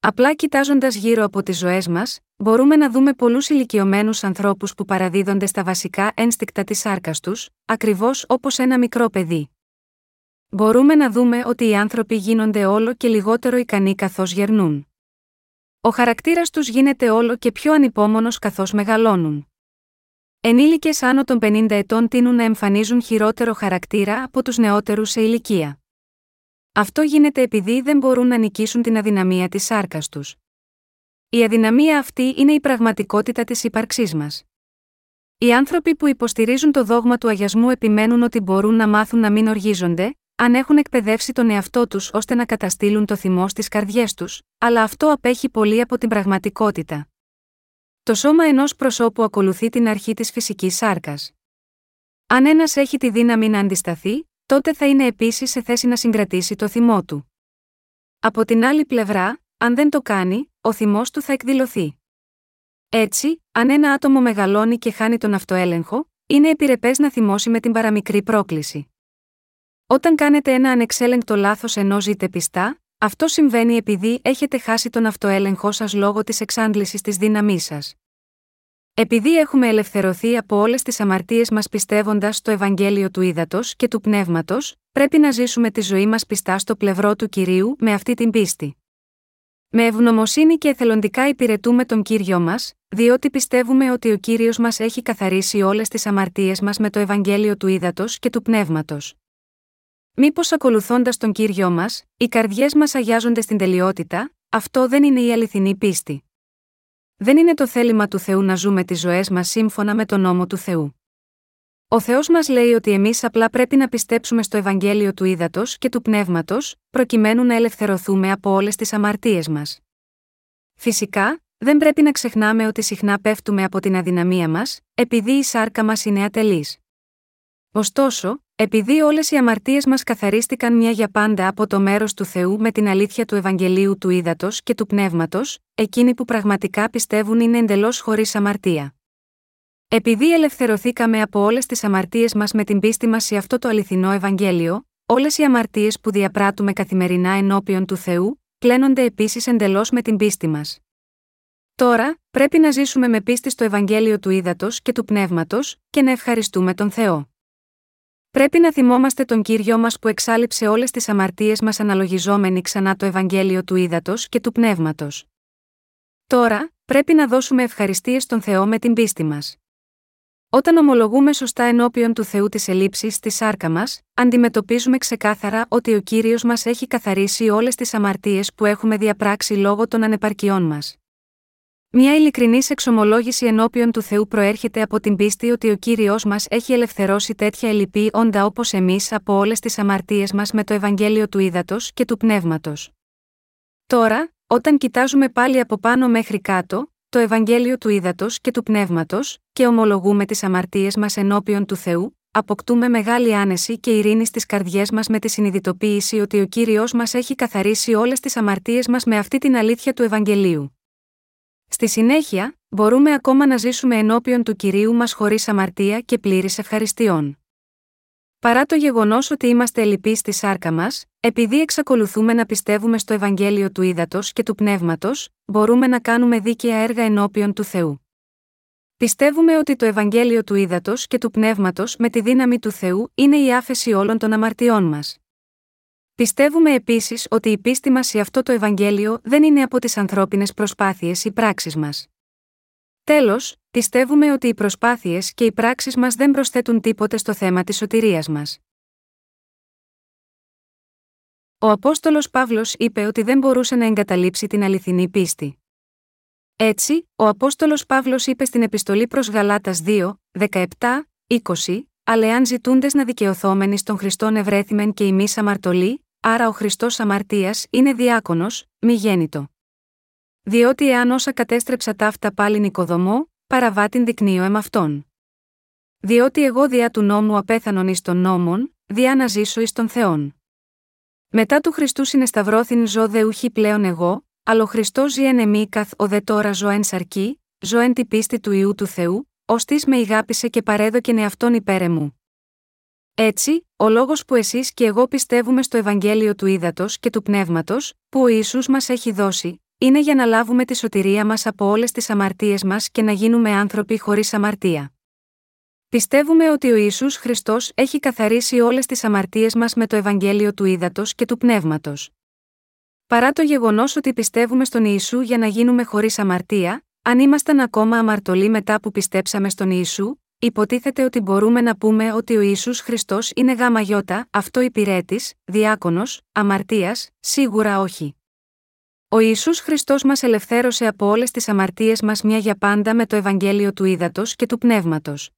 Speaker 1: Απλά κοιτάζοντας γύρω από τις ζωές μας, μπορούμε να δούμε πολλούς ηλικιωμένους ανθρώπους που παραδίδονται στα βασικά ένστικτα της σάρκας τους, ακριβώς όπως ένα μικρό παιδί. Μπορούμε να δούμε ότι οι άνθρωποι γίνονται όλο και λιγότερο ικανοί καθώς γερνούν. Ο χαρακτήρας τους γίνεται όλο και πιο ανυπόμονος καθώς μεγαλώνουν. Ενήλικες άνω των 50 ετών τείνουν να εμφανίζουν χειρότερο χαρακτήρα από τους νεότερους σε ηλικία. Αυτό γίνεται επειδή δεν μπορούν να νικήσουν την αδυναμία της σάρκας τους. Η αδυναμία αυτή είναι η πραγματικότητα της ύπαρξής μας. Οι άνθρωποι που υποστηρίζουν το δόγμα του αγιασμού επιμένουν ότι μπορούν να μάθουν να μην οργίζονται, αν έχουν εκπαιδεύσει τον εαυτό τους ώστε να καταστήλουν το θυμό στις καρδιές τους, αλλά αυτό απέχει πολύ από την πραγματικότητα. Το σώμα ενός προσώπου ακολουθεί την αρχή της φυσικής σάρκας. Αν ένας έχει τη δύναμη να αντισταθεί, τότε θα είναι επίσης σε θέση να συγκρατήσει το θυμό του. Από την άλλη πλευρά, αν δεν το κάνει, ο θυμός του θα εκδηλωθεί. Έτσι, αν ένα άτομο μεγαλώνει και χάνει τον αυτοέλεγχο, είναι επιρρεπές να θυμώσει με την παραμικρή πρόκληση. Όταν κάνετε ένα ανεξέλεγκτο λάθος ενώ ζείτε πιστά, αυτό συμβαίνει επειδή έχετε χάσει τον αυτοέλεγχό σας λόγω της εξάντλησης της δύναμή σας. Επειδή έχουμε ελευθερωθεί από όλες τις αμαρτίες μας πιστεύοντας στο Ευαγγέλιο του Ήδατος και του Πνεύματος, πρέπει να ζήσουμε τη ζωή μας πιστά στο πλευρό του κυρίου με αυτή την πίστη. Με ευγνωμοσύνη και εθελοντικά υπηρετούμε τον κύριο μας, διότι πιστεύουμε ότι ο κύριος μας έχει καθαρίσει όλες τις αμαρτίες μας με το Ευαγγέλιο του Ήδατος και του Πνεύματος. Μήπως ακολουθώντας τον κύριο μας, οι καρδιές μας αγιάζονται στην τελειότητα, αυτό δεν είναι η αληθινή πίστη. Δεν είναι το θέλημα του Θεού να ζούμε τις ζωές μας σύμφωνα με τον νόμο του Θεού. Ο Θεός μας λέει ότι εμείς απλά πρέπει να πιστέψουμε στο Ευαγγέλιο του Ήδατος και του Πνεύματος, προκειμένου να ελευθερωθούμε από όλες τις αμαρτίες μας. Φυσικά, δεν πρέπει να ξεχνάμε ότι συχνά πέφτουμε από την αδυναμία μας, επειδή η σάρκα μας είναι ατελής. Ωστόσο, επειδή όλες οι αμαρτίες μας καθαρίστηκαν μια για πάντα από το μέρος του Θεού με την αλήθεια του Ευαγγελίου του Ήδατος και του Πνεύματος, εκείνοι που πραγματικά πιστεύουν είναι εντελώς χωρίς αμαρτία. Επειδή ελευθερωθήκαμε από όλες τις αμαρτίες μας με την πίστη μας σε αυτό το αληθινό Ευαγγέλιο, όλες οι αμαρτίες που διαπράττουμε καθημερινά ενώπιον του Θεού, πλένονται επίσης εντελώς με την πίστη μας. Τώρα, πρέπει να ζήσουμε με πίστη στο Ευαγγέλιο του Ήδατος και του Πνεύματος, και να ευχαριστούμε τον Θεό. Πρέπει να θυμόμαστε τον κύριο μας που εξάλληψε όλες τις αμαρτίες μας αναλογιζόμενοι ξανά το Ευαγγέλιο του Ήδατος και του Πνεύματος. Τώρα, πρέπει να δώσουμε ευχαριστίες στον Θεό με την πίστη μας. Όταν ομολογούμε σωστά ενώπιον του Θεού τις ελλείψεις στη σάρκα μας, αντιμετωπίζουμε ξεκάθαρα ότι ο κύριος μας έχει καθαρίσει όλες τις αμαρτίες που έχουμε διαπράξει λόγω των ανεπαρκειών μας. Μια ειλικρινής εξομολόγηση ενώπιον του Θεού προέρχεται από την πίστη ότι ο κύριος μας έχει ελευθερώσει τέτοια ελλειπή όντα όπως εμείς από όλες τις αμαρτίες μας με το Ευαγγέλιο του Ήδατος και του Πνεύματος. Τώρα, όταν κοιτάζουμε πάλι από πάνω μέχρι κάτω, το Ευαγγέλιο του Ήδατος και του Πνεύματος, και ομολογούμε τις αμαρτίες μας ενώπιον του Θεού, αποκτούμε μεγάλη άνεση και ειρήνη στις καρδιές μας με τη συνειδητοποίηση ότι ο κύριος μας έχει καθαρίσει όλες τις αμαρτίες μας με αυτή την αλήθεια του Ευαγγελίου. Στη συνέχεια, μπορούμε ακόμα να ζήσουμε ενώπιον του κυρίου μας χωρίς αμαρτία και πλήρης ευχαριστειών. Παρά το γεγονός ότι είμαστε ελλειπείς στη σάρκα μας, επειδή εξακολουθούμε να πιστεύουμε στο Ευαγγέλιο του Ήδατος και του Πνεύματος, μπορούμε να κάνουμε δίκαια έργα ενώπιον του Θεού. Πιστεύουμε ότι το Ευαγγέλιο του Ήδατος και του Πνεύματος με τη δύναμη του Θεού είναι η άφεση όλων των αμαρτιών μας. Πιστεύουμε επίσης ότι η πίστη μας σε αυτό το Ευαγγέλιο δεν είναι από τις ανθρώπινες προσπάθειες ή πράξεις μας. Τέλος, πιστεύουμε ότι οι προσπάθειες και οι πράξεις μας δεν προσθέτουν τίποτε στο θέμα της σωτηρίας μας. Ο Απόστολος Παύλος είπε ότι δεν μπορούσε να εγκαταλείψει την αληθινή πίστη. Έτσι, ο Απόστολος Παύλος είπε στην επιστολή προς Γαλάτας 2, 17, 20, αλλά εάν ζητούντες να δικαιωθόμενοι στον Χριστόν ευρέθημεν και ημί αμαρτωλοί, άρα ο Χριστός αμαρτίας είναι διάκονος, μη γέννητο. Διότι εάν όσα κατέστρεψα ταύτα πάλι νοικοδομό, παραβάτην δεικνύω εμ' Διότι εγώ διά του νόμου απέθανον εις των νόμων, διά να ζήσω εις των Θεών. Μετά του Χριστού συνεσταυρώθην ζω δε ουχή πλέον εγώ, αλλά ο Χριστός ζει εν εμή καθ ο δε τώρα ζω εν σαρκή, ζω εν τη πίστη του ιού του Θεού, ως με ηγάπησε και παρέδοκεν εαυτόν υπέρ μου. Έτσι, ο λόγος που εσείς και εγώ πιστεύουμε στο Ευαγγέλιο του Ήδατος και του Πνεύματος, που ο Ιησούς μας έχει δώσει, είναι για να λάβουμε τη σωτηρία μας από όλες τις αμαρτίες μας και να γίνουμε άνθρωποι χωρίς αμαρτία. Πιστεύουμε ότι ο Ισού Χριστός έχει καθαρίσει όλες τις αμαρτίες μας με το Ευαγγέλιο του Ήδατος και του Πνεύματος. Παρά το γεγονός ότι πιστεύουμε στον Ιησού για να γίνουμε χωρίς αμαρτία, αν ήμασταν ακόμα αμαρτωλοί μετά που πιστέψαμε στον Ιησού, υποτίθεται ότι μπορούμε να πούμε ότι ο Ιησούς Χριστός είναι γάμα γιώτα, αυτό υπηρέτης, διάκονος, αμαρτίας, σίγουρα όχι. Ο Ιησούς Χριστός μας ελευθέρωσε από όλες τις αμαρτίες μας μια για πάντα με το Ευαγγέλιο του Ήδατος και του Πνεύματος.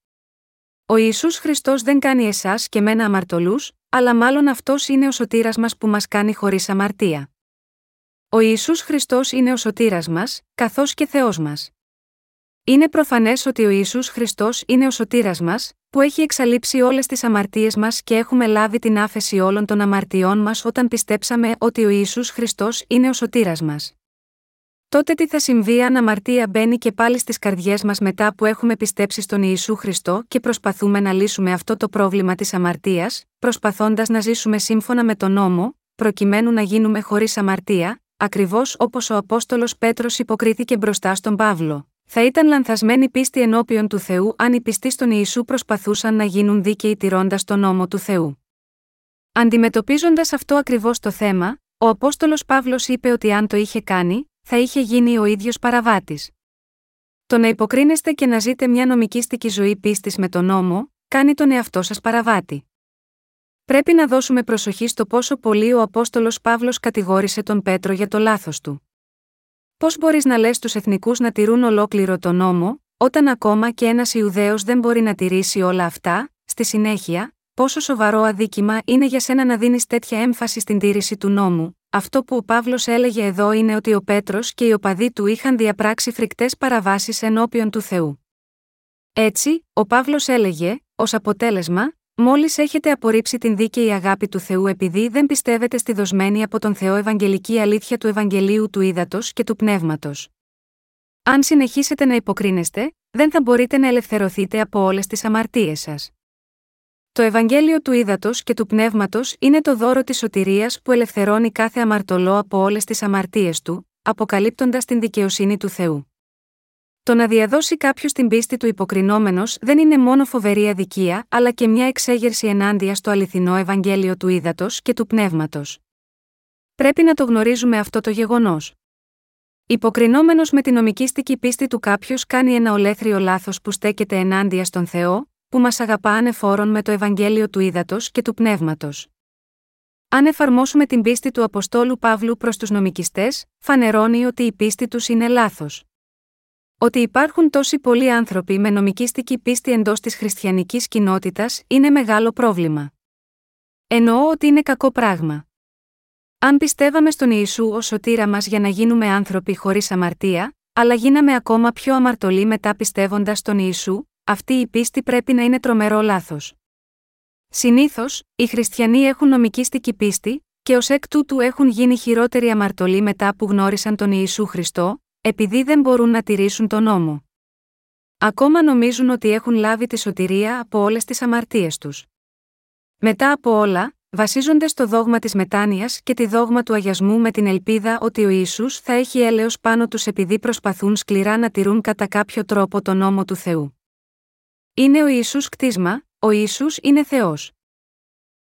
Speaker 1: Ο Ισού Χριστός δεν κάνει εσάς και μένα αμαρτωλούς, αλλά μάλλον αυτός είναι ο σωτήρας μας που μας κάνει χωρίς αμαρτία. Ο Ιησούς Χριστός είναι ο σωτήρας μας, καθώς και Θεός μας. Είναι προφανές ότι ο Ιησούς Χριστός είναι ο σωτήρας μας, που έχει εξαλείψει όλες τις αμαρτίες μας και έχουμε λάβει την άφεση όλων των αμαρτιών μας όταν πιστέψαμε ότι ο Ιησούς Χριστός είναι ο σωτήρας μας. Τότε τι θα συμβεί αν αμαρτία μπαίνει και πάλι στις καρδιές μας μετά που έχουμε πιστέψει στον Ιησού Χριστό και προσπαθούμε να λύσουμε αυτό το πρόβλημα της αμαρτίας, προσπαθώντας να ζήσουμε σύμφωνα με τον νόμο, προκειμένου να γίνουμε χωρίς αμαρτία, ακριβώς όπως ο Απόστολος Πέτρος υποκρίθηκε μπροστά στον Παύλο. Θα ήταν λανθασμένη πίστη ενώπιον του Θεού αν οι πιστοί στον Ιησού προσπαθούσαν να γίνουν δίκαιοι τηρώντας τον νόμο του Θεού. Αντιμετωπίζοντας αυτό ακριβώς το θέμα, ο Απόστολος Παύλος είπε ότι αν το είχε κάνει, θα είχε γίνει ο ίδιος παραβάτης. Το να υποκρίνεστε και να ζείτε μια νομικήστικη ζωή πίστης με τον νόμο, κάνει τον εαυτό σας παραβάτη. Πρέπει να δώσουμε προσοχή στο πόσο πολύ ο Απόστολος Παύλος κατηγόρησε τον Πέτρο για το λάθος του. Πώς μπορείς να λες του εθνικούς να τηρούν ολόκληρο τον νόμο, όταν ακόμα και ένας Ιουδαίος δεν μπορεί να τηρήσει όλα αυτά, στη συνέχεια, πόσο σοβαρό αδίκημα είναι για σένα να δίνεις τέτοια έμφαση στην τήρηση του νόμου, αυτό που ο Παύλος έλεγε εδώ είναι ότι ο Πέτρος και οι οπαδοί του είχαν διαπράξει φρικτές παραβάσεις ενώπιον του Θεού. Έτσι, ο Παύλος έλεγε, ως αποτέλεσμα, μόλις έχετε απορρίψει την δίκαιη αγάπη του Θεού επειδή δεν πιστεύετε στη δοσμένη από τον Θεό Ευαγγελική αλήθεια του Ευαγγελίου του Ήδατος και του Πνεύματος. Αν συνεχίσετε να υποκρίνεστε, δεν θα μπορείτε να ελευθερωθείτε από όλες τις αμαρτίες σας. Το Ευαγγέλιο του Ήδατος και του Πνεύματος είναι το δώρο της σωτηρίας που ελευθερώνει κάθε αμαρτωλό από όλες τις αμαρτίες του, αποκαλύπτοντας την δικαιοσύνη του Θεού. Το να διαδώσει κάποιος την πίστη του υποκρινόμενος δεν είναι μόνο φοβερή αδικία, αλλά και μια εξέγερση ενάντια στο αληθινό Ευαγγέλιο του Ήδατος και του Πνεύματος. Πρέπει να το γνωρίζουμε αυτό το γεγονός. Υποκρινόμενος με την νομικήστικη πίστη του κάποιος κάνει ένα ολέθριο λάθος που στέκεται ενάντια στον Θεό, που μας αγαπά ανεφόρον με το Ευαγγέλιο του Ήδατος και του Πνεύματος. Αν εφαρμόσουμε την πίστη του Αποστόλου Παύλου προς τους νομικιστές, φανερώνει ότι η πίστη τους είναι λάθος. Ότι υπάρχουν τόσοι πολλοί άνθρωποι με νομικήστικη πίστη εντός της χριστιανικής κοινότητας είναι μεγάλο πρόβλημα. Εννοώ ότι είναι κακό πράγμα. Αν πιστεύαμε στον Ιησού ως σωτήρα μας για να γίνουμε άνθρωποι χωρίς αμαρτία, αλλά γίναμε ακόμα πιο αμαρτωλοί μετά πιστεύοντας στον Ιησού, αυτή η πίστη πρέπει να είναι τρομερό λάθος. Συνήθως, οι χριστιανοί έχουν νομικήστικη πίστη, και ως εκ τούτου έχουν γίνει χειρότεροι αμαρτωλοί μετά που γνώρισαν τον Ιησού Χριστό, επειδή δεν μπορούν να τηρήσουν τον νόμο. Ακόμα νομίζουν ότι έχουν λάβει τη σωτηρία από όλες τις αμαρτίες τους. Μετά από όλα, βασίζονται στο δόγμα της μετάνοιας και τη δόγμα του αγιασμού με την ελπίδα ότι ο Ισού θα έχει έλεος πάνω τους επειδή προσπαθούν σκληρά να τηρούν κατά κάποιο τρόπο τον νόμο του Θεού. Είναι ο Ιησούς κτίσμα, ο Ιησούς είναι Θεός.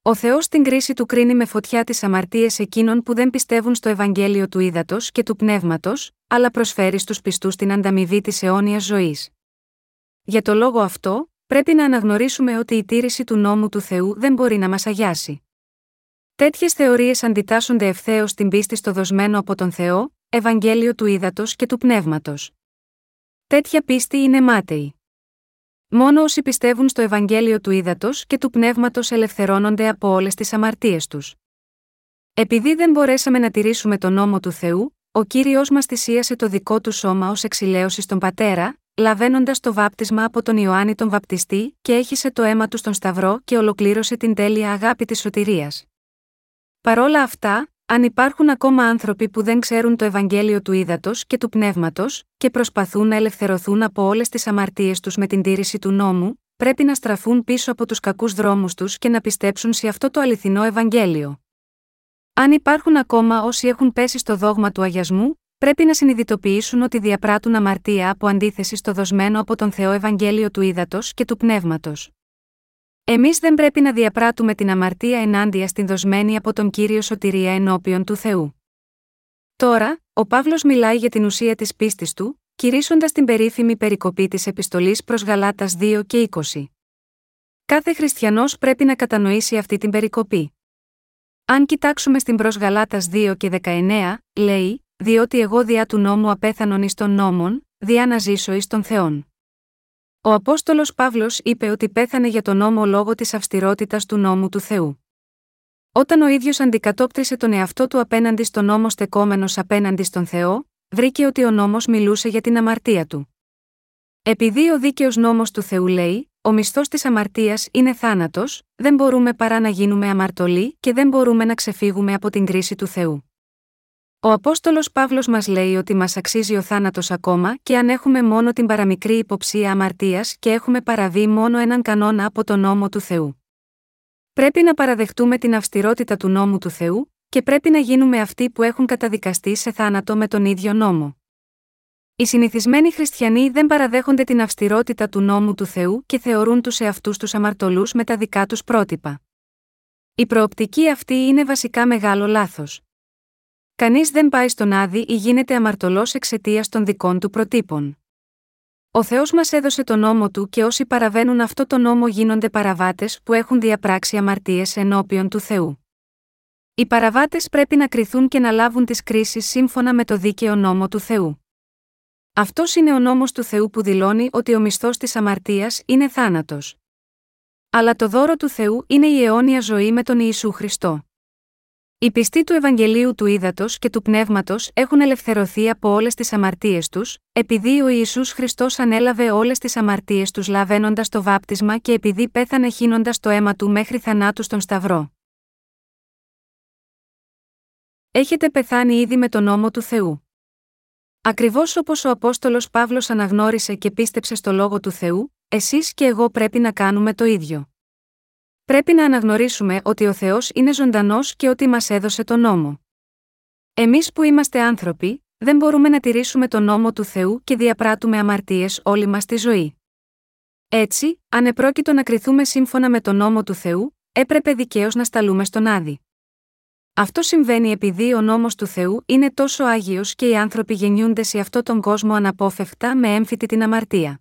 Speaker 1: Ο Θεός στην κρίση του κρίνει με φωτιά τις αμαρτίες εκείνων που δεν πιστεύουν στο Ευαγγέλιο του ύδατο και του πνεύματος, αλλά προσφέρει στους πιστούς την ανταμοιβή της αιώνιας ζωής. Για το λόγο αυτό, πρέπει να αναγνωρίσουμε ότι η τήρηση του νόμου του Θεού δεν μπορεί να μας αγιάσει. Τέτοιες θεωρίες αντιτάσσονται ευθέως στην πίστη στο δοσμένο από τον Θεό, Ευαγγέλιο του ύδατο και του πνεύματος. Τέτοια πίστη είναι μάταιη. Μόνο όσοι πιστεύουν στο Ευαγγέλιο του Ήδατος και του Πνεύματος ελευθερώνονται από όλες τις αμαρτίες τους. Επειδή δεν μπορέσαμε να τηρήσουμε τον νόμο του Θεού, ο κύριος μας θυσίασε το δικό του σώμα ως εξηλαίωσης στον πατέρα, λαβαίνοντας το βάπτισμα από τον Ιωάννη τον Βαπτιστή και έχισε το αίμα του στον Σταυρό και ολοκλήρωσε την τέλεια αγάπη της σωτηρίας. Παρόλα αυτά, αν υπάρχουν ακόμα άνθρωποι που δεν ξέρουν το Ευαγγέλιο του ύδατο και του πνεύματος, και προσπαθούν να ελευθερωθούν από όλες τις αμαρτίες τους με την τήρηση του νόμου, πρέπει να στραφούν πίσω από τους κακούς δρόμους τους και να πιστέψουν σε αυτό το αληθινό Ευαγγέλιο. Αν υπάρχουν ακόμα όσοι έχουν πέσει στο δόγμα του αγιασμού, πρέπει να συνειδητοποιήσουν ότι διαπράττουν αμαρτία από αντίθεση στο δοσμένο από τον Θεό Ευαγγέλιο του Ήδατος και του Πνεύματος. Εμείς δεν πρέπει να διαπράττουμε την αμαρτία ενάντια στην δοσμένη από τον κύριο σωτηρία ενώπιον του Θεού. Τώρα, ο Παύλος μιλάει για την ουσία της πίστης του, κηρύσσοντας την περίφημη περικοπή της επιστολής προς Γαλάτας 2 και 20. Κάθε χριστιανός πρέπει να κατανοήσει αυτή την περικοπή. Αν κοιτάξουμε στην προς Γαλάτας 2 και 19, λέει: Διότι εγώ διά του νόμου απέθανον εις των νόμων, διά να ζήσω εις των Θεών. Ο Απόστολος Παύλος είπε ότι πέθανε για τον νόμο λόγω της αυστηρότητας του νόμου του Θεού. Όταν ο ίδιος αντικατόπτρισε τον εαυτό του απέναντι στον νόμο στεκόμενος απέναντι στον Θεό, βρήκε ότι ο νόμος μιλούσε για την αμαρτία του. Επειδή ο δίκαιος νόμος του Θεού λέει, ο μισθός της αμαρτίας είναι θάνατος, δεν μπορούμε παρά να γίνουμε αμαρτωλοί και δεν μπορούμε να ξεφύγουμε από την κρίση του Θεού. Ο Απόστολος Παύλος μας λέει ότι μας αξίζει ο θάνατος ακόμα και αν έχουμε μόνο την παραμικρή υποψία αμαρτίας και έχουμε παραβεί μόνο έναν κανόνα από τον νόμο του Θεού. Πρέπει να παραδεχτούμε την αυστηρότητα του νόμου του Θεού, και πρέπει να γίνουμε αυτοί που έχουν καταδικαστεί σε θάνατο με τον ίδιο νόμο. Οι συνηθισμένοι χριστιανοί δεν παραδέχονται την αυστηρότητα του νόμου του Θεού και θεωρούν τους εαυτούς τους αμαρτωλούς με τα δικά τους πρότυπα. Η προοπτική αυτή είναι βασικά μεγάλο λάθος. Κανείς δεν πάει στον Άδη ή γίνεται αμαρτωλός εξαιτίας των δικών του προτύπων. Ο Θεός μας έδωσε τον νόμο του και όσοι παραβαίνουν αυτό το νόμο γίνονται παραβάτες που έχουν διαπράξει αμαρτίες ενώπιον του Θεού. Οι παραβάτες πρέπει να κριθούν και να λάβουν τις κρίσεις σύμφωνα με το δίκαιο νόμο του Θεού. Αυτός είναι ο νόμος του Θεού που δηλώνει ότι ο μισθός της αμαρτίας είναι θάνατος. Αλλά το δώρο του Θεού είναι η αιώνια ζωή με τον Ιησού Χριστό. Οι πιστοί του Ευαγγελίου του Ήδατος και του Πνεύματος έχουν ελευθερωθεί από όλες τις αμαρτίες τους, επειδή ο Ιησούς Χριστός ανέλαβε όλες τις αμαρτίες τους λαβαίνοντας το βάπτισμα και επειδή πέθανε χύνοντας το αίμα του μέχρι θανάτου στον Σταυρό. Έχετε πεθάνει ήδη με τον νόμο του Θεού. Ακριβώς όπως ο Απόστολος Παύλος αναγνώρισε και πίστεψε στο λόγο του Θεού, εσείς και εγώ πρέπει να κάνουμε το ίδιο. Πρέπει να αναγνωρίσουμε ότι ο Θεός είναι ζωντανός και ότι μας έδωσε τον νόμο. Εμείς που είμαστε άνθρωποι, δεν μπορούμε να τηρήσουμε τον νόμο του Θεού και διαπράττουμε αμαρτίες όλη μας τη ζωή. Έτσι, αν επρόκειτο να κριθούμε σύμφωνα με τον νόμο του Θεού, έπρεπε δικαίως να σταλούμε στον Άδη. Αυτό συμβαίνει επειδή ο νόμος του Θεού είναι τόσο άγιος και οι άνθρωποι γεννιούνται σε αυτόν τον κόσμο αναπόφευκτα με έμφυτη την αμαρτία.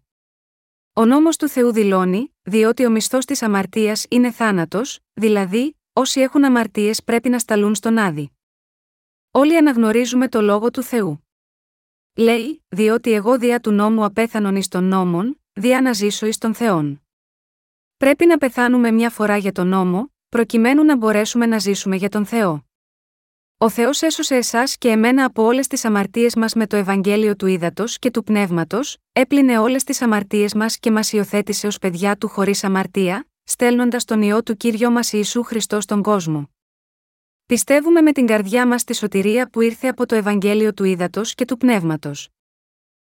Speaker 1: Ο νόμος του Θεού δηλώνει, διότι ο μισθός της αμαρτίας είναι θάνατος, δηλαδή, όσοι έχουν αμαρτίες πρέπει να σταλούν στον Άδη. Όλοι αναγνωρίζουμε το λόγο του Θεού. Λέει, διότι εγώ δια του νόμου απέθανον εις των νόμων, δια να ζήσω εις των Θεών. Πρέπει να πεθάνουμε μια φορά για τον νόμο, προκειμένου να μπορέσουμε να ζήσουμε για τον Θεό. Ο Θεός έσωσε εσάς και εμένα από όλες τις αμαρτίες μας με το Ευαγγέλιο του Ήδατος και του Πνεύματος, έπλυνε όλες τις αμαρτίες μας και μας υιοθέτησε ως παιδιά του χωρίς αμαρτία, στέλνοντας τον ιό του κύριο μας Ιησού Χριστό στον κόσμο. Πιστεύουμε με την καρδιά μας τη σωτηρία που ήρθε από το Ευαγγέλιο του Ήδατος και του Πνεύματος.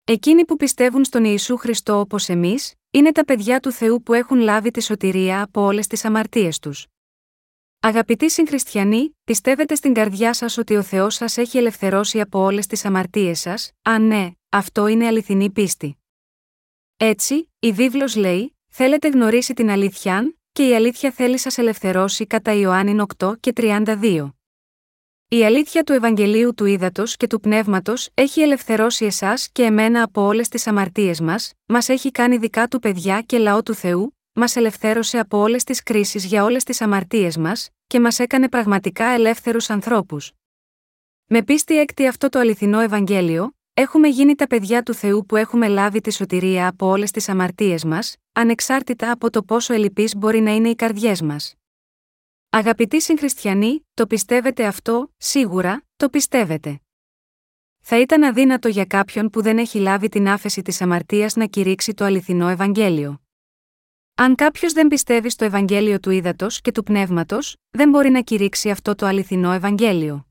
Speaker 1: Εκείνοι που πιστεύουν στον Ιησού Χριστό όπως εμείς, είναι τα παιδιά του Θεού που έχουν λάβει τη σωτηρία από όλες τις αμαρτίες τους. Αγαπητοί συγχριστιανοί, πιστεύετε στην καρδιά σας ότι ο Θεός σας έχει ελευθερώσει από όλες τις αμαρτίες σας, αν ναι, αυτό είναι αληθινή πίστη. Έτσι, η βίβλος λέει: Θέλετε γνωρίσει την αλήθεια, και η αλήθεια θέλει σας ελευθερώσει κατά Ιωάννη 8 και 32. Η αλήθεια του Ευαγγελίου του Ήδατος και του Πνεύματος έχει ελευθερώσει εσάς και εμένα από όλες τις αμαρτίες μας, μας έχει κάνει δικά του παιδιά και λαό του Θεού, μας ελευθέρωσε από όλες τις κρίσεις για όλες τις αμαρτίες μας, και μας έκανε πραγματικά ελεύθερους ανθρώπους. Με πίστη έκτη αυτό το αληθινό Ευαγγέλιο, έχουμε γίνει τα παιδιά του Θεού που έχουμε λάβει τη σωτηρία από όλες τις αμαρτίες μας, ανεξάρτητα από το πόσο ελλειπεί μπορεί να είναι οι καρδιές μας. Αγαπητοί συγχριστιανοί, το πιστεύετε αυτό, σίγουρα, το πιστεύετε. Θα ήταν αδύνατο για κάποιον που δεν έχει λάβει την άφεση της αμαρτίας να κηρύξει το αληθινό Ευαγγέλιο. Αν κάποιος δεν πιστεύει στο Ευαγγέλιο του ύδατο και του πνεύματος, δεν μπορεί να κηρύξει αυτό το αληθινό Ευαγγέλιο.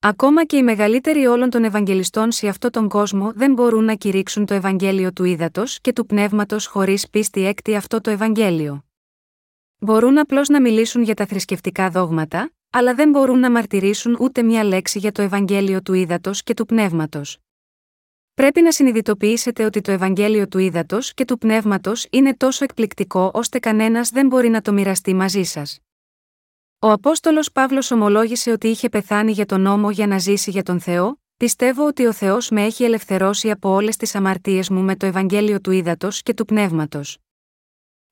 Speaker 1: Ακόμα και οι μεγαλύτεροι όλων των Ευαγγελιστών σε αυτόν τον κόσμο δεν μπορούν να κηρύξουν το Ευαγγέλιο του ύδατο και του πνεύματος χωρίς πίστη έκτη αυτό το Ευαγγέλιο. Μπορούν απλώς να μιλήσουν για τα θρησκευτικά δόγματα, αλλά δεν μπορούν να μαρτυρήσουν ούτε μια λέξη για το Ευαγγέλιο του Ήδατος και του Πνεύματος. Πρέπει να συνειδητοποιήσετε ότι το Ευαγγέλιο του Ήδατος και του Πνεύματος είναι τόσο εκπληκτικό ώστε κανένας δεν μπορεί να το μοιραστεί μαζί σας. Ο Απόστολος Παύλος ομολόγησε ότι είχε πεθάνει για τον νόμο για να ζήσει για τον Θεό, πιστεύω ότι ο Θεός με έχει ελευθερώσει από όλες τις αμαρτίες μου με το Ευαγγέλιο του Ήδατος και του Πνεύματος.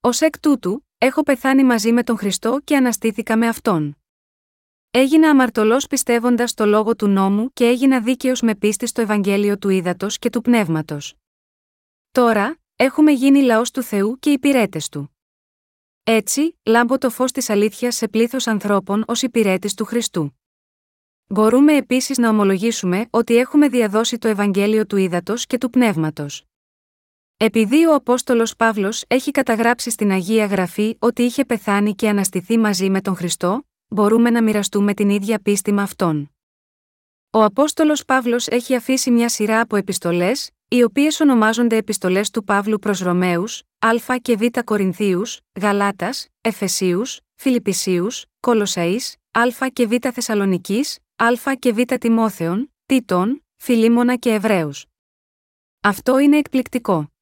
Speaker 1: Ω εκ τούτου, έχω πεθάνει μαζί με τον Χριστό και αναστήθηκα με αυτόν. Έγινα αμαρτωλός πιστεύοντας το λόγο του νόμου και έγινα δίκαιος με πίστη στο Ευαγγέλιο του Ήδατος και του Πνεύματος. Τώρα, έχουμε γίνει λαός του Θεού και υπηρέτες του. Έτσι, λάμπω το φως της αλήθειας σε πλήθος ανθρώπων ως υπηρέτης του Χριστού. Μπορούμε επίσης να ομολογήσουμε ότι έχουμε διαδώσει το Ευαγγέλιο του Ήδατος και του Πνεύματος. Επειδή ο Απόστολος Παύλος έχει καταγράψει στην Αγία Γραφή ότι είχε πεθάνει και αναστηθεί μαζί με τον Χριστό, μπορούμε να μοιραστούμε την ίδια πίστη με αυτόν. Ο Απόστολος Παύλος έχει αφήσει μια σειρά από επιστολές, οι οποίες ονομάζονται Επιστολές του Παύλου προς Ρωμαίους, Α και Β Κορινθίους, Γαλάτας, Εφεσίους, Φιλιππισίους, Κολοσαή, Α και Β Θεσσαλονική, Α και Β Τιμόθεων, Τίτων, Φιλίμωνα και Εβραίους. Αυτό είναι εκπληκτικό.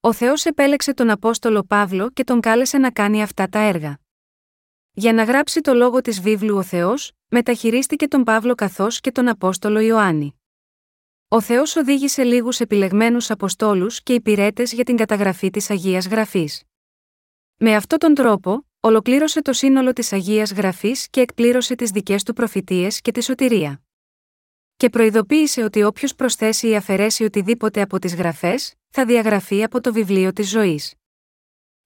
Speaker 1: Ο Θεός επέλεξε τον Απόστολο Παύλο και τον κάλεσε να κάνει αυτά τα έργα. Για να γράψει το λόγο της βίβλου ο Θεός, μεταχειρίστηκε τον Παύλο καθώς και τον Απόστολο Ιωάννη. Ο Θεός οδήγησε λίγους επιλεγμένους Αποστόλους και υπηρέτες για την καταγραφή της Αγίας Γραφής. Με αυτόν τον τρόπο, ολοκλήρωσε το σύνολο της Αγίας Γραφής και εκπλήρωσε τις δικές του προφητείες και τη σωτηρία. Και προειδοποίησε ότι όποιος προσθέσει ή αφαιρέσει οτιδήποτε από τις γραφές, θα διαγραφεί από το βιβλίο της ζωής.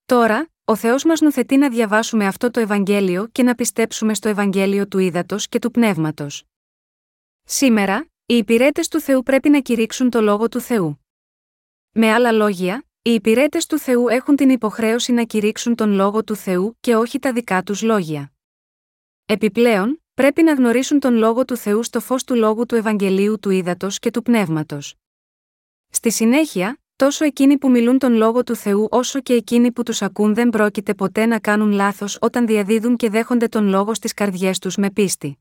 Speaker 1: Τώρα, ο Θεός μας νουθετεί να διαβάσουμε αυτό το Ευαγγέλιο και να πιστέψουμε στο Ευαγγέλιο του Ήδατος και του Πνεύματος. Σήμερα, οι υπηρέτες του Θεού πρέπει να κηρύξουν το λόγο του Θεού. Με άλλα λόγια, οι υπηρέτες του Θεού έχουν την υποχρέωση να κηρύξουν τον λόγο του Θεού και όχι τα δικά τους λόγια. Επιπλέον, πρέπει να γνωρίσουν τον λόγο του Θεού στο φως του λόγου του Ευαγγελίου του Ήδατος και του Πνεύματος. Στη συνέχεια, τόσο εκείνοι που μιλούν τον λόγο του Θεού όσο και εκείνοι που τους ακούν δεν πρόκειται ποτέ να κάνουν λάθος όταν διαδίδουν και δέχονται τον λόγο στις καρδιές τους με πίστη.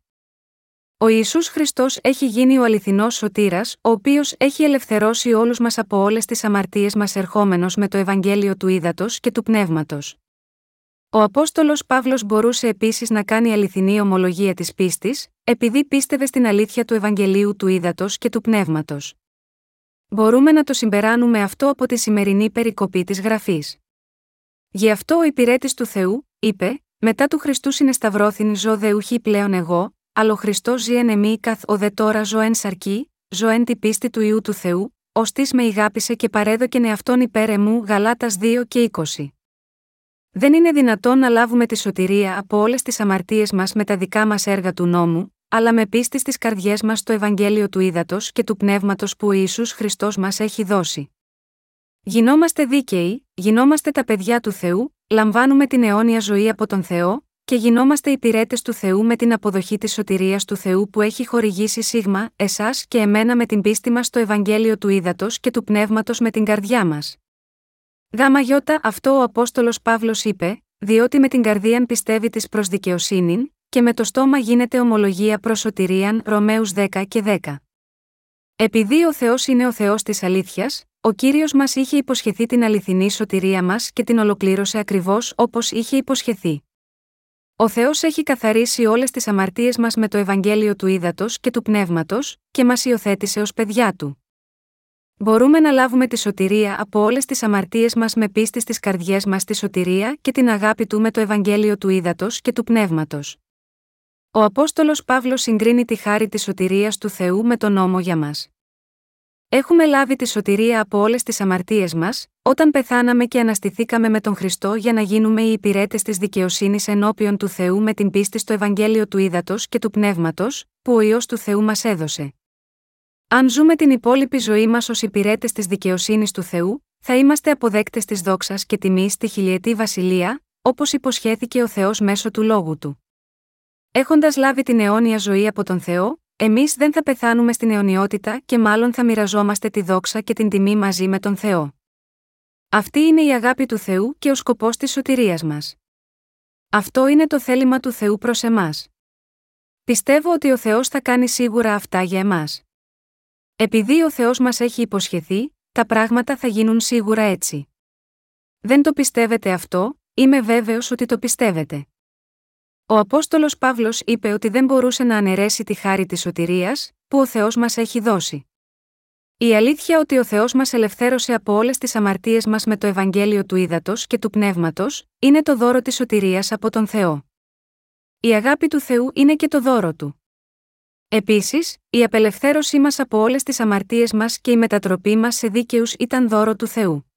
Speaker 1: Ο Ιησούς Χριστός έχει γίνει ο αληθινός σωτήρας, ο οποίος έχει ελευθερώσει όλους μας από όλες τις αμαρτίες μας ερχόμενος με το Ευαγγέλιο του Ήδατος και του Πνεύματος. Ο Απόστολος Παύλος μπορούσε επίσης να κάνει αληθινή ομολογία της πίστης, επειδή πίστευε στην αλήθεια του Ευαγγελίου του Ήδατος και του Πνεύματος. Μπορούμε να το συμπεράνουμε αυτό από τη σημερινή περικοπή της γραφής. Γι' αυτό ο υπηρέτης του Θεού, είπε, μετά του Χριστού συνεσταυρώθην ζω δεουχή πλέον εγώ, αλλά ο Χριστός ζει εν εμή καθ ο δε τώρα ζω εν σαρκή, ζω εν τη πίστη του ιού του Θεού, ως τη με ηγάπησε και παρέδοκεν εαυτόν υπέρ εμού Γαλάτας 2 και 20. Δεν είναι δυνατόν να λάβουμε τη σωτηρία από όλες τις αμαρτίες μας με τα δικά μας έργα του νόμου, αλλά με πίστη στις καρδιές μας στο Ευαγγέλιο του Ήδατος και του Πνεύματος που ο Ιησούς Χριστός μας έχει δώσει. Γινόμαστε δίκαιοι, γινόμαστε τα παιδιά του Θεού, λαμβάνουμε την αιώνια ζωή από τον Θεό, και γινόμαστε υπηρέτε του Θεού με την αποδοχή της σωτηρίας του Θεού που έχει χορηγήσει σίγμα, εσάς και εμένα με την πίστη μας στο Ευαγγέλιο του Ήδατος και του Πνεύματος με την καρδιά μας. Γάμα γιώτα αυτό ο Απόστολος Παύλος είπε, διότι με την καρδία πιστεύει της προς δικαιοσύνη, και με το στόμα γίνεται ομολογία προς σωτηρίαν Ρωμαίους 10 και 10. Επειδή ο Θεός είναι ο Θεός της αλήθειας, ο κύριος μας είχε υποσχεθεί την αληθινή σωτηρία μας και την ολοκλήρωσε ακριβώς όπως είχε υποσχεθεί. Ο Θεός έχει καθαρίσει όλες τις αμαρτίες μας με το Ευαγγέλιο του Ήδατος και του Πνεύματος, και μας υιοθέτησε ως παιδιά του. Μπορούμε να λάβουμε τη σωτηρία από όλες τις αμαρτίες μας με πίστη στις καρδιές μας τη σωτηρία και την αγάπη του με το Ευαγγέλιο του Ήδατος και του Πνεύματος. Ο Απόστολος Παύλος συγκρίνει τη χάρη της σωτηρίας του Θεού με τον νόμο για μας. Έχουμε λάβει τη σωτηρία από όλες τις αμαρτίες μας, όταν πεθάναμε και αναστηθήκαμε με τον Χριστό για να γίνουμε οι υπηρέτες της δικαιοσύνης ενώπιον του Θεού με την πίστη στο Ευαγγέλιο του Ήδατος και του Πνεύματος, που ο ιό του Θεού μας έδωσε. Αν ζούμε την υπόλοιπη ζωή μας ως υπηρέτες της δικαιοσύνης του Θεού, θα είμαστε αποδέκτες της δόξας και τιμής στη χιλιετή βασιλεία, όπως υποσχέθηκε ο Θεός μέσω του λόγου του. Έχοντας λάβει την αιώνια ζωή από τον Θεό, Εμείς δεν θα πεθάνουμε στην αιωνιότητα και μάλλον θα μοιραζόμαστε τη δόξα και την τιμή μαζί με τον Θεό. Αυτή είναι η αγάπη του Θεού και ο σκοπός της σωτηρίας μας. Αυτό είναι το θέλημα του Θεού προς εμάς. Πιστεύω ότι ο Θεός θα κάνει σίγουρα αυτά για εμάς. Επειδή ο Θεός μας έχει υποσχεθεί, τα πράγματα θα γίνουν σίγουρα έτσι. Δεν το πιστεύετε αυτό, είμαι βέβαιος ότι το πιστεύετε. Ο Απόστολος Παύλος είπε ότι δεν μπορούσε να αναιρέσει τη χάρη της σωτηρίας, που ο Θεός μας έχει δώσει. Η αλήθεια ότι ο Θεός μας ελευθέρωσε από όλες τις αμαρτίες μας με το Ευαγγέλιο του Ήδατος και του Πνεύματος, είναι το δώρο της σωτηρίας από τον Θεό. Η αγάπη του Θεού είναι και το δώρο του. Επίσης, η απελευθέρωσή μας από όλες τις αμαρτίες μας και η μετατροπή μας σε δίκαιους ήταν δώρο του Θεού.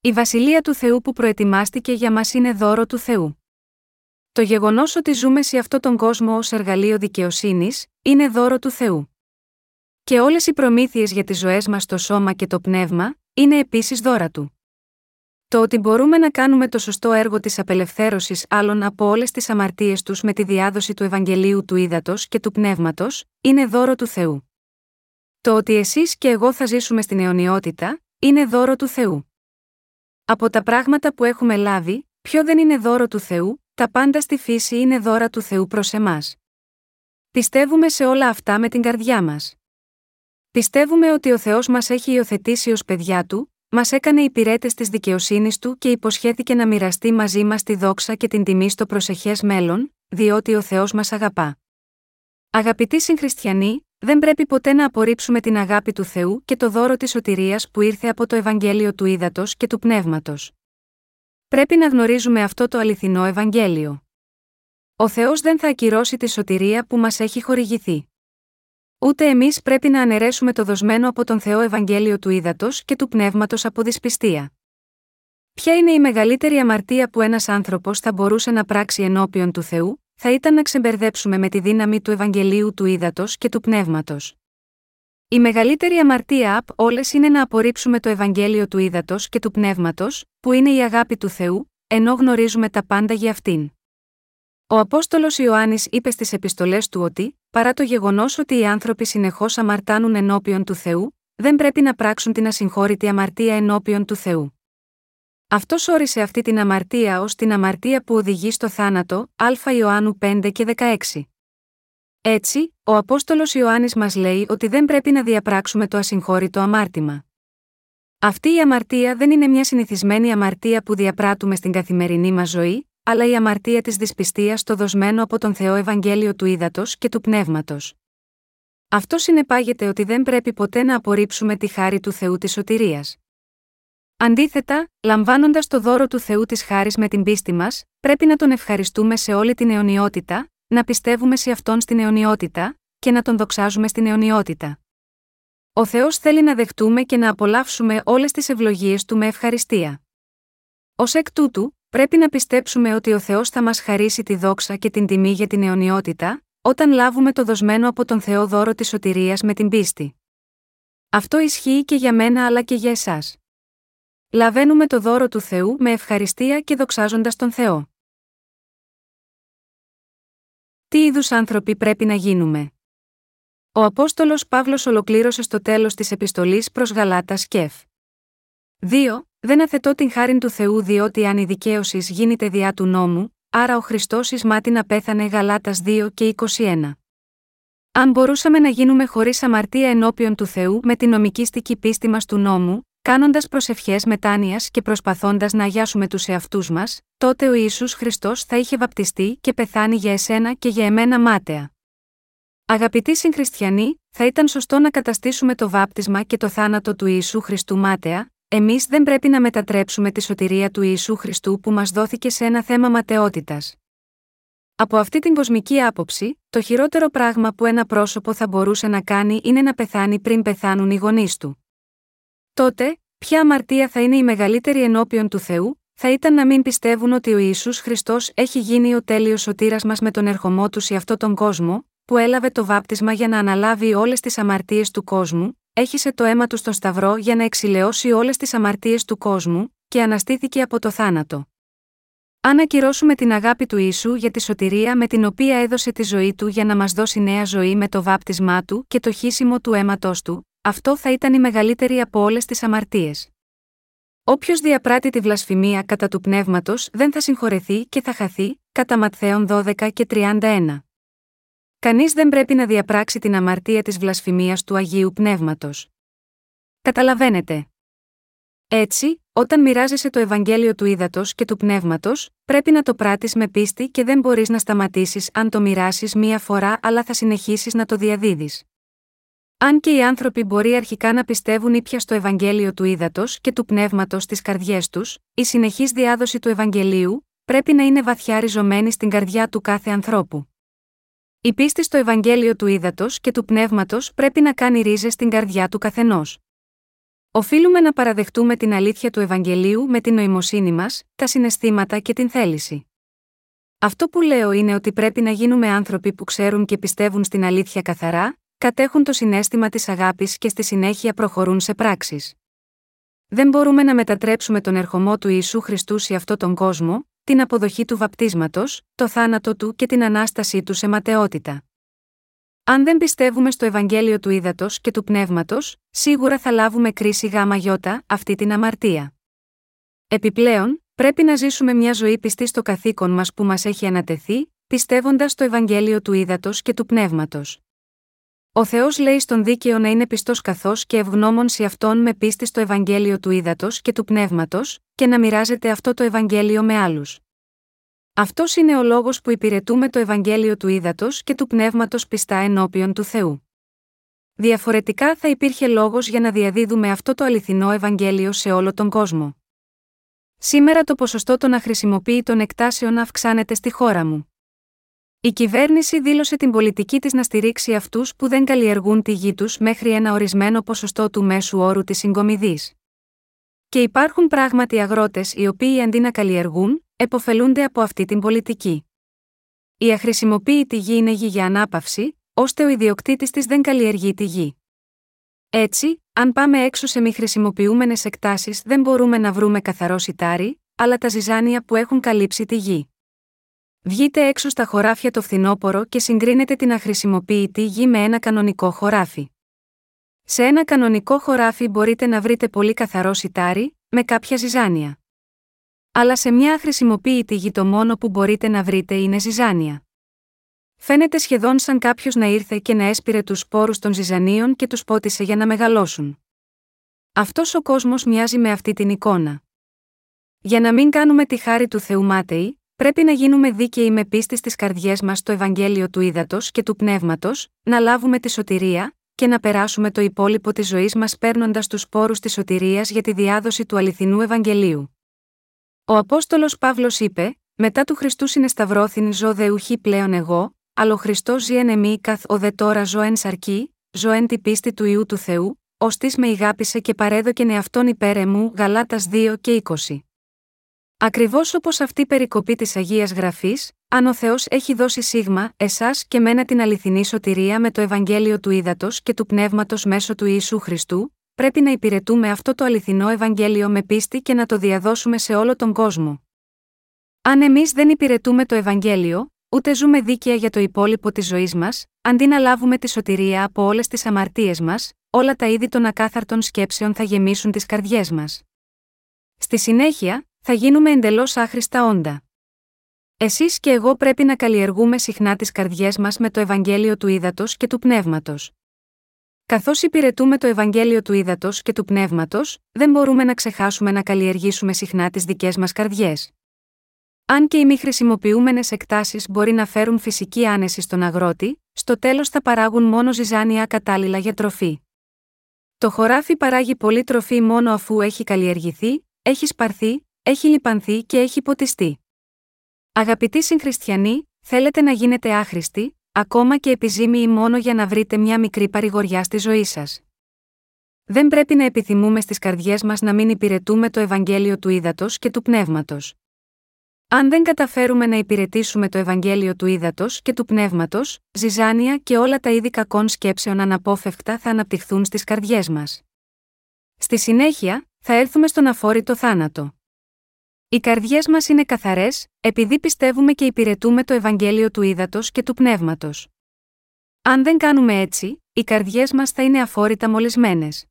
Speaker 1: Η βασιλεία του Θεού που προετοιμάστηκε για μας είναι δώρο του Θεού. Το γεγονός ότι ζούμε σε αυτόν τον κόσμο ως εργαλείο δικαιοσύνης, είναι δώρο του Θεού. Και όλες οι προμήθειες για τις ζωές μας στο σώμα και το πνεύμα, είναι επίσης δώρα του. Το ότι μπορούμε να κάνουμε το σωστό έργο της απελευθέρωσης άλλων από όλες τις αμαρτίες τους με τη διάδοση του Ευαγγελίου του Ήδατος και του Πνεύματος, είναι δώρο του Θεού. Το ότι εσείς και εγώ θα ζήσουμε στην αιωνιότητα, είναι δώρο του Θεού. Από τα πράγματα που έχουμε λάβει, ποιο δεν είναι δώρο του Θεού, τα πάντα στη φύση είναι δώρα του Θεού προς εμάς. Πιστεύουμε σε όλα αυτά με την καρδιά μας. Πιστεύουμε ότι ο Θεός μας έχει υιοθετήσει ως παιδιά του, μας έκανε υπηρέτες της δικαιοσύνης του και υποσχέθηκε να μοιραστεί μαζί μας τη δόξα και την τιμή στο προσεχές μέλλον, διότι ο Θεός μας αγαπά. Αγαπητοί συγχριστιανοί, δεν πρέπει ποτέ να απορρίψουμε την αγάπη του Θεού και το δώρο της σωτηρίας που ήρθε από το Ευαγγέλιο του Ήδατος και του Πνεύματος. Πρέπει να γνωρίζουμε αυτό το αληθινό Ευαγγέλιο. Ο Θεός δεν θα ακυρώσει τη σωτηρία που μας έχει χορηγηθεί. Ούτε εμείς πρέπει να αναιρέσουμε το δοσμένο από τον Θεό Ευαγγέλιο του Ήδατο και του Πνεύματος από δυσπιστία. Ποια είναι η μεγαλύτερη αμαρτία που ένας άνθρωπος θα μπορούσε να πράξει ενώπιον του Θεού, θα ήταν να ξεμπερδέψουμε με τη δύναμη του Ευαγγελίου του Ήδατο και του Πνεύματος. Η μεγαλύτερη αμαρτία απ' όλες είναι να απορρίψουμε το Ευαγγέλιο του Ήδατος και του Πνεύματος, που είναι η αγάπη του Θεού, ενώ γνωρίζουμε τα πάντα για αυτήν. Ο Απόστολος Ιωάννης είπε στις επιστολές του ότι, παρά το γεγονός ότι οι άνθρωποι συνεχώς αμαρτάνουν ενώπιον του Θεού, δεν πρέπει να πράξουν την ασυγχώρητη αμαρτία ενώπιον του Θεού. Αυτός όρισε αυτή την αμαρτία ως την αμαρτία που οδηγεί στο θάνατο, Α Ιωάννου 5 και 16. Έτσι, ο Απόστολος Ιωάννης μας λέει ότι δεν πρέπει να διαπράξουμε το ασυγχώρητο αμάρτημα. Αυτή η αμαρτία δεν είναι μια συνηθισμένη αμαρτία που διαπράττουμε στην καθημερινή μας ζωή, αλλά η αμαρτία της δυσπιστίας στο δοσμένο από τον Θεό Ευαγγέλιο του Ήδατος και του Πνεύματος. Αυτό συνεπάγεται ότι δεν πρέπει ποτέ να απορρίψουμε τη χάρη του Θεού της σωτηρίας. Αντίθετα, λαμβάνοντας το δώρο του Θεού της χάρης με την πίστη μας, πρέπει να τον ευχαριστούμε σε όλη την αιωνιότητα, να πιστεύουμε σε αυτόν στην αιωνιότητα, και να τον δοξάζουμε στην αιωνιότητα. Ο Θεός θέλει να δεχτούμε και να απολαύσουμε όλες τις ευλογίες του με ευχαριστία. Ω εκ τούτου, πρέπει να πιστέψουμε ότι ο Θεός θα μας χαρίσει τη δόξα και την τιμή για την αιωνιότητα, όταν λάβουμε το δοσμένο από τον Θεό δώρο της σωτηρίας με την πίστη. Αυτό ισχύει και για μένα αλλά και για εσάς. Λαβαίνουμε το δώρο του Θεού με ευχαριστία και δοξάζοντας τον Θεό. Τι είδους άνθρωποι πρέπει να γίνουμε; Ο Απόστολος Παύλος ολοκλήρωσε στο τέλος της επιστολής προς Γαλάτα Σκεφ. 2. Δεν αθετώ την χάριν του Θεού διότι αν η δικαίωσης γίνεται διά του νόμου, άρα ο Χριστός εις μάτι να πέθανε Γαλάτας 2 και 21. Αν μπορούσαμε να γίνουμε χωρίς αμαρτία ενώπιον του Θεού με την νομικήστικη πίστη μας του νόμου, κάνοντας προσευχές μετάνοιας και προσπαθώντας να αγιάσουμε τους εαυτούς μας, τότε ο Ιησούς Χριστός θα είχε βαπτιστεί και πεθάνει για εσένα και για εμένα μάταια. Αγαπητοί συγχριστιανοί, θα ήταν σωστό να καταστήσουμε το βάπτισμα και το θάνατο του Ιησού Χριστού μάταια, εμείς δεν πρέπει να μετατρέψουμε τη σωτηρία του Ιησού Χριστού που μας δόθηκε σε ένα θέμα ματαιότητας. Από αυτή την κοσμική άποψη, το χειρότερο πράγμα που ένα πρόσωπο θα μπορούσε να κάνει είναι να πεθάνει πριν πεθάνουν οι γονείς του. Τότε, ποια αμαρτία θα είναι η μεγαλύτερη ενώπιον του Θεού, θα ήταν να μην πιστεύουν ότι ο Ιησούς Χριστός έχει γίνει ο τέλειος σωτήρας μας με τον ερχομό τους σε αυτόν τον κόσμο, που έλαβε το βάπτισμα για να αναλάβει όλες τις αμαρτίες του κόσμου, έχισε το αίμα του στο Σταυρό για να εξηλαιώσει όλες τις αμαρτίες του κόσμου, και αναστήθηκε από το θάνατο. Αν ακυρώσουμε την αγάπη του Ιησού για τη σωτηρία με την οποία έδωσε τη ζωή του για να μας δώσει νέα ζωή με το βάπτισμά του και το χύσιμο του αίματό του, αυτό θα ήταν η μεγαλύτερη από όλες τις αμαρτίες. Όποιος διαπράττει τη βλασφημία κατά του πνεύματος δεν θα συγχωρεθεί και θα χαθεί, κατά Ματθαίων 12 και 31. Κανείς δεν πρέπει να διαπράξει την αμαρτία της βλασφημίας του Αγίου Πνεύματος. Καταλαβαίνετε. Έτσι, όταν μοιράζεσαι το Ευαγγέλιο του ύδατο και του πνεύματος, πρέπει να το πράττεις με πίστη και δεν μπορείς να σταματήσεις αν το μοιράσεις μία φορά, αλλά θα συνεχίσεις να το διαδίδεις. Αν και οι άνθρωποι μπορεί αρχικά να πιστεύουν ήπια στο Ευαγγέλιο του ύδατο και του πνεύματος στι καρδιές τους, η συνεχής διάδοση του Ευαγγελίου πρέπει να είναι βαθιά ριζωμένη στην καρδιά του κάθε ανθρώπου. Η πίστη στο Ευαγγέλιο του ύδατο και του πνεύματος πρέπει να κάνει ρίζες στην καρδιά του καθενός. Οφείλουμε να παραδεχτούμε την αλήθεια του Ευαγγελίου με την νοημοσύνη μας, τα συναισθήματα και την θέληση. Αυτό που λέω είναι ότι πρέπει να γίνουμε άνθρωποι που ξέρουν και πιστεύουν στην αλήθεια καθαρά, κατέχουν το συνέστημα της αγάπης και στη συνέχεια προχωρούν σε πράξεις. Δεν μπορούμε να μετατρέψουμε τον ερχομό του Ιησού Χριστού σε αυτόν τον κόσμο, την αποδοχή του βαπτίσματος, το θάνατο του και την ανάστασή του σε ματαιότητα. Αν δεν πιστεύουμε στο Ευαγγέλιο του ύδατο και του πνεύματος, σίγουρα θα λάβουμε κρίση γάμα γιώτα, αυτή την αμαρτία. Επιπλέον, πρέπει να ζήσουμε μια ζωή πιστή στο καθήκον μας που μας έχει ανατεθεί, πιστεύοντας στο Ευαγγέλιο του ύδατο και του πνεύματος. Ο Θεός λέει στον δίκαιο να είναι πιστός καθώς και ευγνώμων σε αυτόν με πίστη στο Ευαγγέλιο του ύδατο και του πνεύματος, και να μοιράζεται αυτό το Ευαγγέλιο με άλλους. Αυτός είναι ο λόγος που υπηρετούμε το Ευαγγέλιο του ύδατο και του πνεύματος πιστά ενώπιον του Θεού. Διαφορετικά θα υπήρχε λόγος για να διαδίδουμε αυτό το αληθινό Ευαγγέλιο σε όλο τον κόσμο. Σήμερα το ποσοστό των αχρησιμοποιητών εκτάσεων αυξάνεται στη χώρα μου. Η κυβέρνηση δήλωσε την πολιτική της να στηρίξει αυτούς που δεν καλλιεργούν τη γη τους μέχρι ένα ορισμένο ποσοστό του μέσου όρου της συγκομιδής. Και υπάρχουν πράγματι αγρότες οι οποίοι αντί να καλλιεργούν, εποφελούνται από αυτή την πολιτική. Η αχρησιμοποίητη γη είναι γη για ανάπαυση, ώστε ο ιδιοκτήτης της δεν καλλιεργεί τη γη. Έτσι, αν πάμε έξω σε μη χρησιμοποιούμενες εκτάσεις, δεν μπορούμε να βρούμε καθαρό σιτάρι, αλλά τα ζυζάνια που έχουν καλύψει τη γη. Βγείτε έξω στα χωράφια το φθινόπωρο και συγκρίνετε την αχρησιμοποίητη γη με ένα κανονικό χωράφι. Σε ένα κανονικό χωράφι μπορείτε να βρείτε πολύ καθαρό σιτάρι, με κάποια ζυζάνια. Αλλά σε μια αχρησιμοποίητη γη το μόνο που μπορείτε να βρείτε είναι ζυζάνια. Φαίνεται σχεδόν σαν κάποιος να ήρθε και να έσπηρε τους σπόρους των ζυζανίων και τους πότισε για να μεγαλώσουν. Αυτός ο κόσμος μοιάζει με αυτή την εικόνα. Για να μην κάνουμε τη χάρη του Θεού μάταιοι, Πρέπει να γίνουμε δίκαιοι με πίστη στι καρδιές μας στο Ευαγγέλιο του Ήδατος και του Πνεύματος, να λάβουμε τη σωτηρία, και να περάσουμε το υπόλοιπο της ζωής μας παίρνοντας τους πόρους της σωτηρίας για τη διάδοση του αληθινού Ευαγγελίου. Ο Απόστολος Παύλος είπε: Μετά του Χριστού συνεσταυρώθην ζω δε ουχή πλέον εγώ, αλλά ο Χριστός ζει εν εμή καθ ο δε τώρα ζω εν σαρκή, ζω εν τη πίστη του ιού του Θεού, ως με ηγάπησε και παρέδοκεν εαυτόν υπέρ εμού Γαλάτας 2 και 20. Ακριβώς όπως αυτή η περικοπή της Αγίας Γραφής, αν ο Θεός έχει δώσει σίγμα, εσάς και μένα την αληθινή σωτηρία με το Ευαγγέλιο του Ήδατος και του Πνεύματος μέσω του Ιησού Χριστού, πρέπει να υπηρετούμε αυτό το αληθινό Ευαγγέλιο με πίστη και να το διαδώσουμε σε όλο τον κόσμο. Αν εμείς δεν υπηρετούμε το Ευαγγέλιο, ούτε ζούμε δίκαια για το υπόλοιπο της ζωής μας, αντί να λάβουμε τη σωτηρία από όλες τις αμαρτίες μας, όλα τα είδη των ακάθαρτων σκέψεων θα γεμίσουν τις καρδιές μας. Στη συνέχεια, θα γίνουμε εντελώς άχρηστα όντα. Εσείς και εγώ πρέπει να καλλιεργούμε συχνά τις καρδιές μας με το Ευαγγέλιο του Ήδατος και του Πνεύματος. Καθώς υπηρετούμε το Ευαγγέλιο του Ήδατος και του Πνεύματος, δεν μπορούμε να ξεχάσουμε να καλλιεργήσουμε συχνά τις δικές μας καρδιές. Αν και οι μη χρησιμοποιούμενες εκτάσεις μπορεί να φέρουν φυσική άνεση στον αγρότη, στο τέλος θα παράγουν μόνο ζυζάνια κατάλληλα για τροφή. Το χωράφι παράγει πολύ τροφή μόνο αφού έχει καλλιεργηθεί, έχει σπαρθεί, έχει λιπανθεί και έχει ποτιστεί. Αγαπητοί συγχριστιανοί, θέλετε να γίνετε άχρηστοι, ακόμα και επιζήμιοι μόνο για να βρείτε μια μικρή παρηγοριά στη ζωή σας. Δεν πρέπει να επιθυμούμε στις καρδιές μας να μην υπηρετούμε το Ευαγγέλιο του ύδατο και του πνεύματος. Αν δεν καταφέρουμε να υπηρετήσουμε το Ευαγγέλιο του ύδατο και του πνεύματος, ζυζάνια και όλα τα είδη κακών σκέψεων αναπόφευκτα θα αναπτυχθούν στις καρδιές μας. Στη συνέχεια, θα έρθουμε στον αφόρητο θάνατο. Οι καρδιές μας είναι καθαρές, επειδή πιστεύουμε και υπηρετούμε το Ευαγγέλιο του ύδατο και του πνεύματος. Αν δεν κάνουμε έτσι, οι καρδιές μας θα είναι αφόρητα μολυσμένες.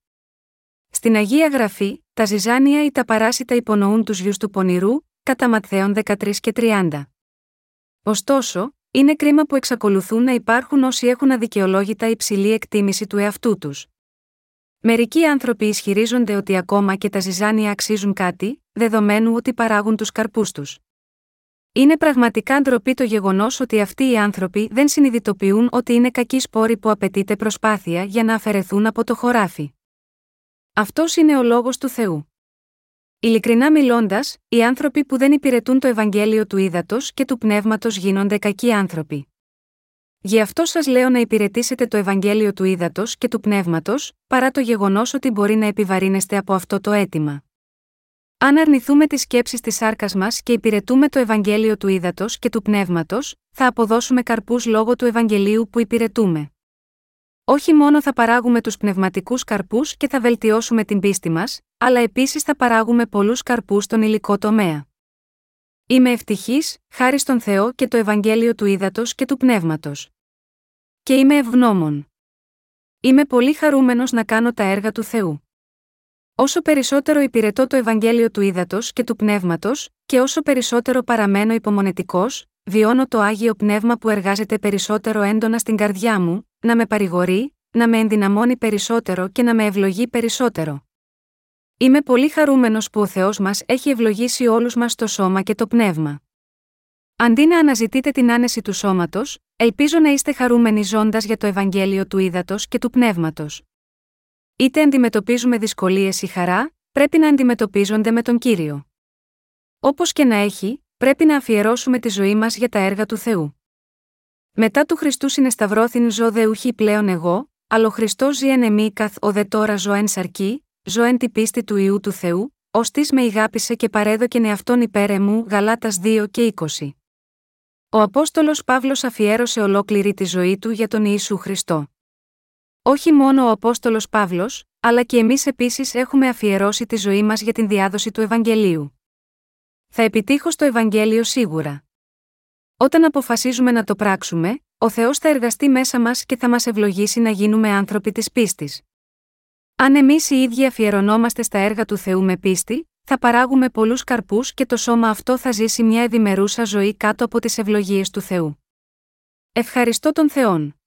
Speaker 1: Στην Αγία Γραφή, τα ζυζάνια ή τα παράσιτα υπονοούν τους γιους του πονηρού, κατά Ματθαίων 13 και 30. Ωστόσο, είναι κρίμα που εξακολουθούν να υπάρχουν όσοι έχουν αδικαιολόγητα υψηλή εκτίμηση του εαυτού τους. Μερικοί άνθρωποι ισχυρίζονται ότι ακόμα και τα ζυζάνια αξίζουν κάτι, δεδομένου ότι παράγουν τους καρπούς τους. Είναι πραγματικά ντροπή το γεγονός ότι αυτοί οι άνθρωποι δεν συνειδητοποιούν ότι είναι κακοί σπόροι που απαιτείται προσπάθεια για να αφαιρεθούν από το χωράφι. Αυτός είναι ο λόγος του Θεού. Ειλικρινά μιλώντας, οι άνθρωποι που δεν υπηρετούν το Ευαγγέλιο του ύδατο και του πνεύματος γίνονται κακοί άνθρωποι. Γι' αυτό σας λέω να υπηρετήσετε το Ευαγγέλιο του ύδατο και του πνεύματος, παρά το γεγονός ότι μπορεί να επιβαρύνεστε από αυτό το αίτημα. Αν αρνηθούμε τις σκέψεις της σάρκας μας και υπηρετούμε το Ευαγγέλιο του ύδατο και του πνεύματος, θα αποδώσουμε καρπούς λόγω του Ευαγγελίου που υπηρετούμε. Όχι μόνο θα παράγουμε τους πνευματικούς καρπούς και θα βελτιώσουμε την πίστη μας, αλλά επίσης θα παράγουμε πολλούς καρπούς στον υλικό τομέα. Είμαι ευτυχής, χάρη στον Θεό και το Ευαγγέλιο του ύδατο και του πνεύματος. Και είμαι ευγνώμων. Είμαι πολύ χαρούμενος να κάνω τα έργα του Θεού. Όσο περισσότερο υπηρετώ το Ευαγγέλιο του ύδατο και του πνεύματος, και όσο περισσότερο παραμένω υπομονετικός, βιώνω το άγιο πνεύμα που εργάζεται περισσότερο έντονα στην καρδιά μου, να με παρηγορεί, να με ενδυναμώνει περισσότερο και να με ευλογεί περισσότερο. Είμαι πολύ χαρούμενος που ο Θεός μας έχει ευλογήσει όλους μας το σώμα και το πνεύμα. Αντί να αναζητείτε την άνεση του σώματος, ελπίζω να είστε χαρούμενοι ζώντας για το Ευαγγέλιο του ύδατο και του πνεύματος. Είτε αντιμετωπίζουμε δυσκολίες ή χαρά, πρέπει να αντιμετωπίζονται με τον κύριο. Όπως και να έχει, πρέπει να αφιερώσουμε τη ζωή μας για τα έργα του Θεού. Μετά του Χριστού συνεσταυρώθην ζω δε ουχή πλέον εγώ, αλλά ο Χριστός ζει εν εμή καθ ο δε τώρα ζω εν σαρκή, ζω εν τη πίστη του ιού του Θεού, ως της με ηγάπησε και παρέδοκεν εαυτόν υπέρ εμού Γαλάτας 2 και 20. Ο Απόστολος Παύλος αφιέρωσε ολόκληρη τη ζωή του για τον Ιησού Χριστό. Όχι μόνο ο Απόστολος Παύλος, αλλά και εμείς επίσης έχουμε αφιερώσει τη ζωή μας για την διάδοση του Ευαγγελίου. Θα επιτύχω στο Ευαγγέλιο σίγουρα. Όταν αποφασίζουμε να το πράξουμε, ο Θεός θα εργαστεί μέσα μας και θα μας ευλογήσει να γίνουμε άνθρωποι της πίστης. Αν εμείς οι ίδιοι αφιερωνόμαστε στα έργα του Θεού με πίστη, θα παράγουμε πολλούς καρπούς και το σώμα αυτό θα ζήσει μια ευημερούσα ζωή κάτω από τις ευλογίες του Θεού. Ευχαριστώ τον Θεόν.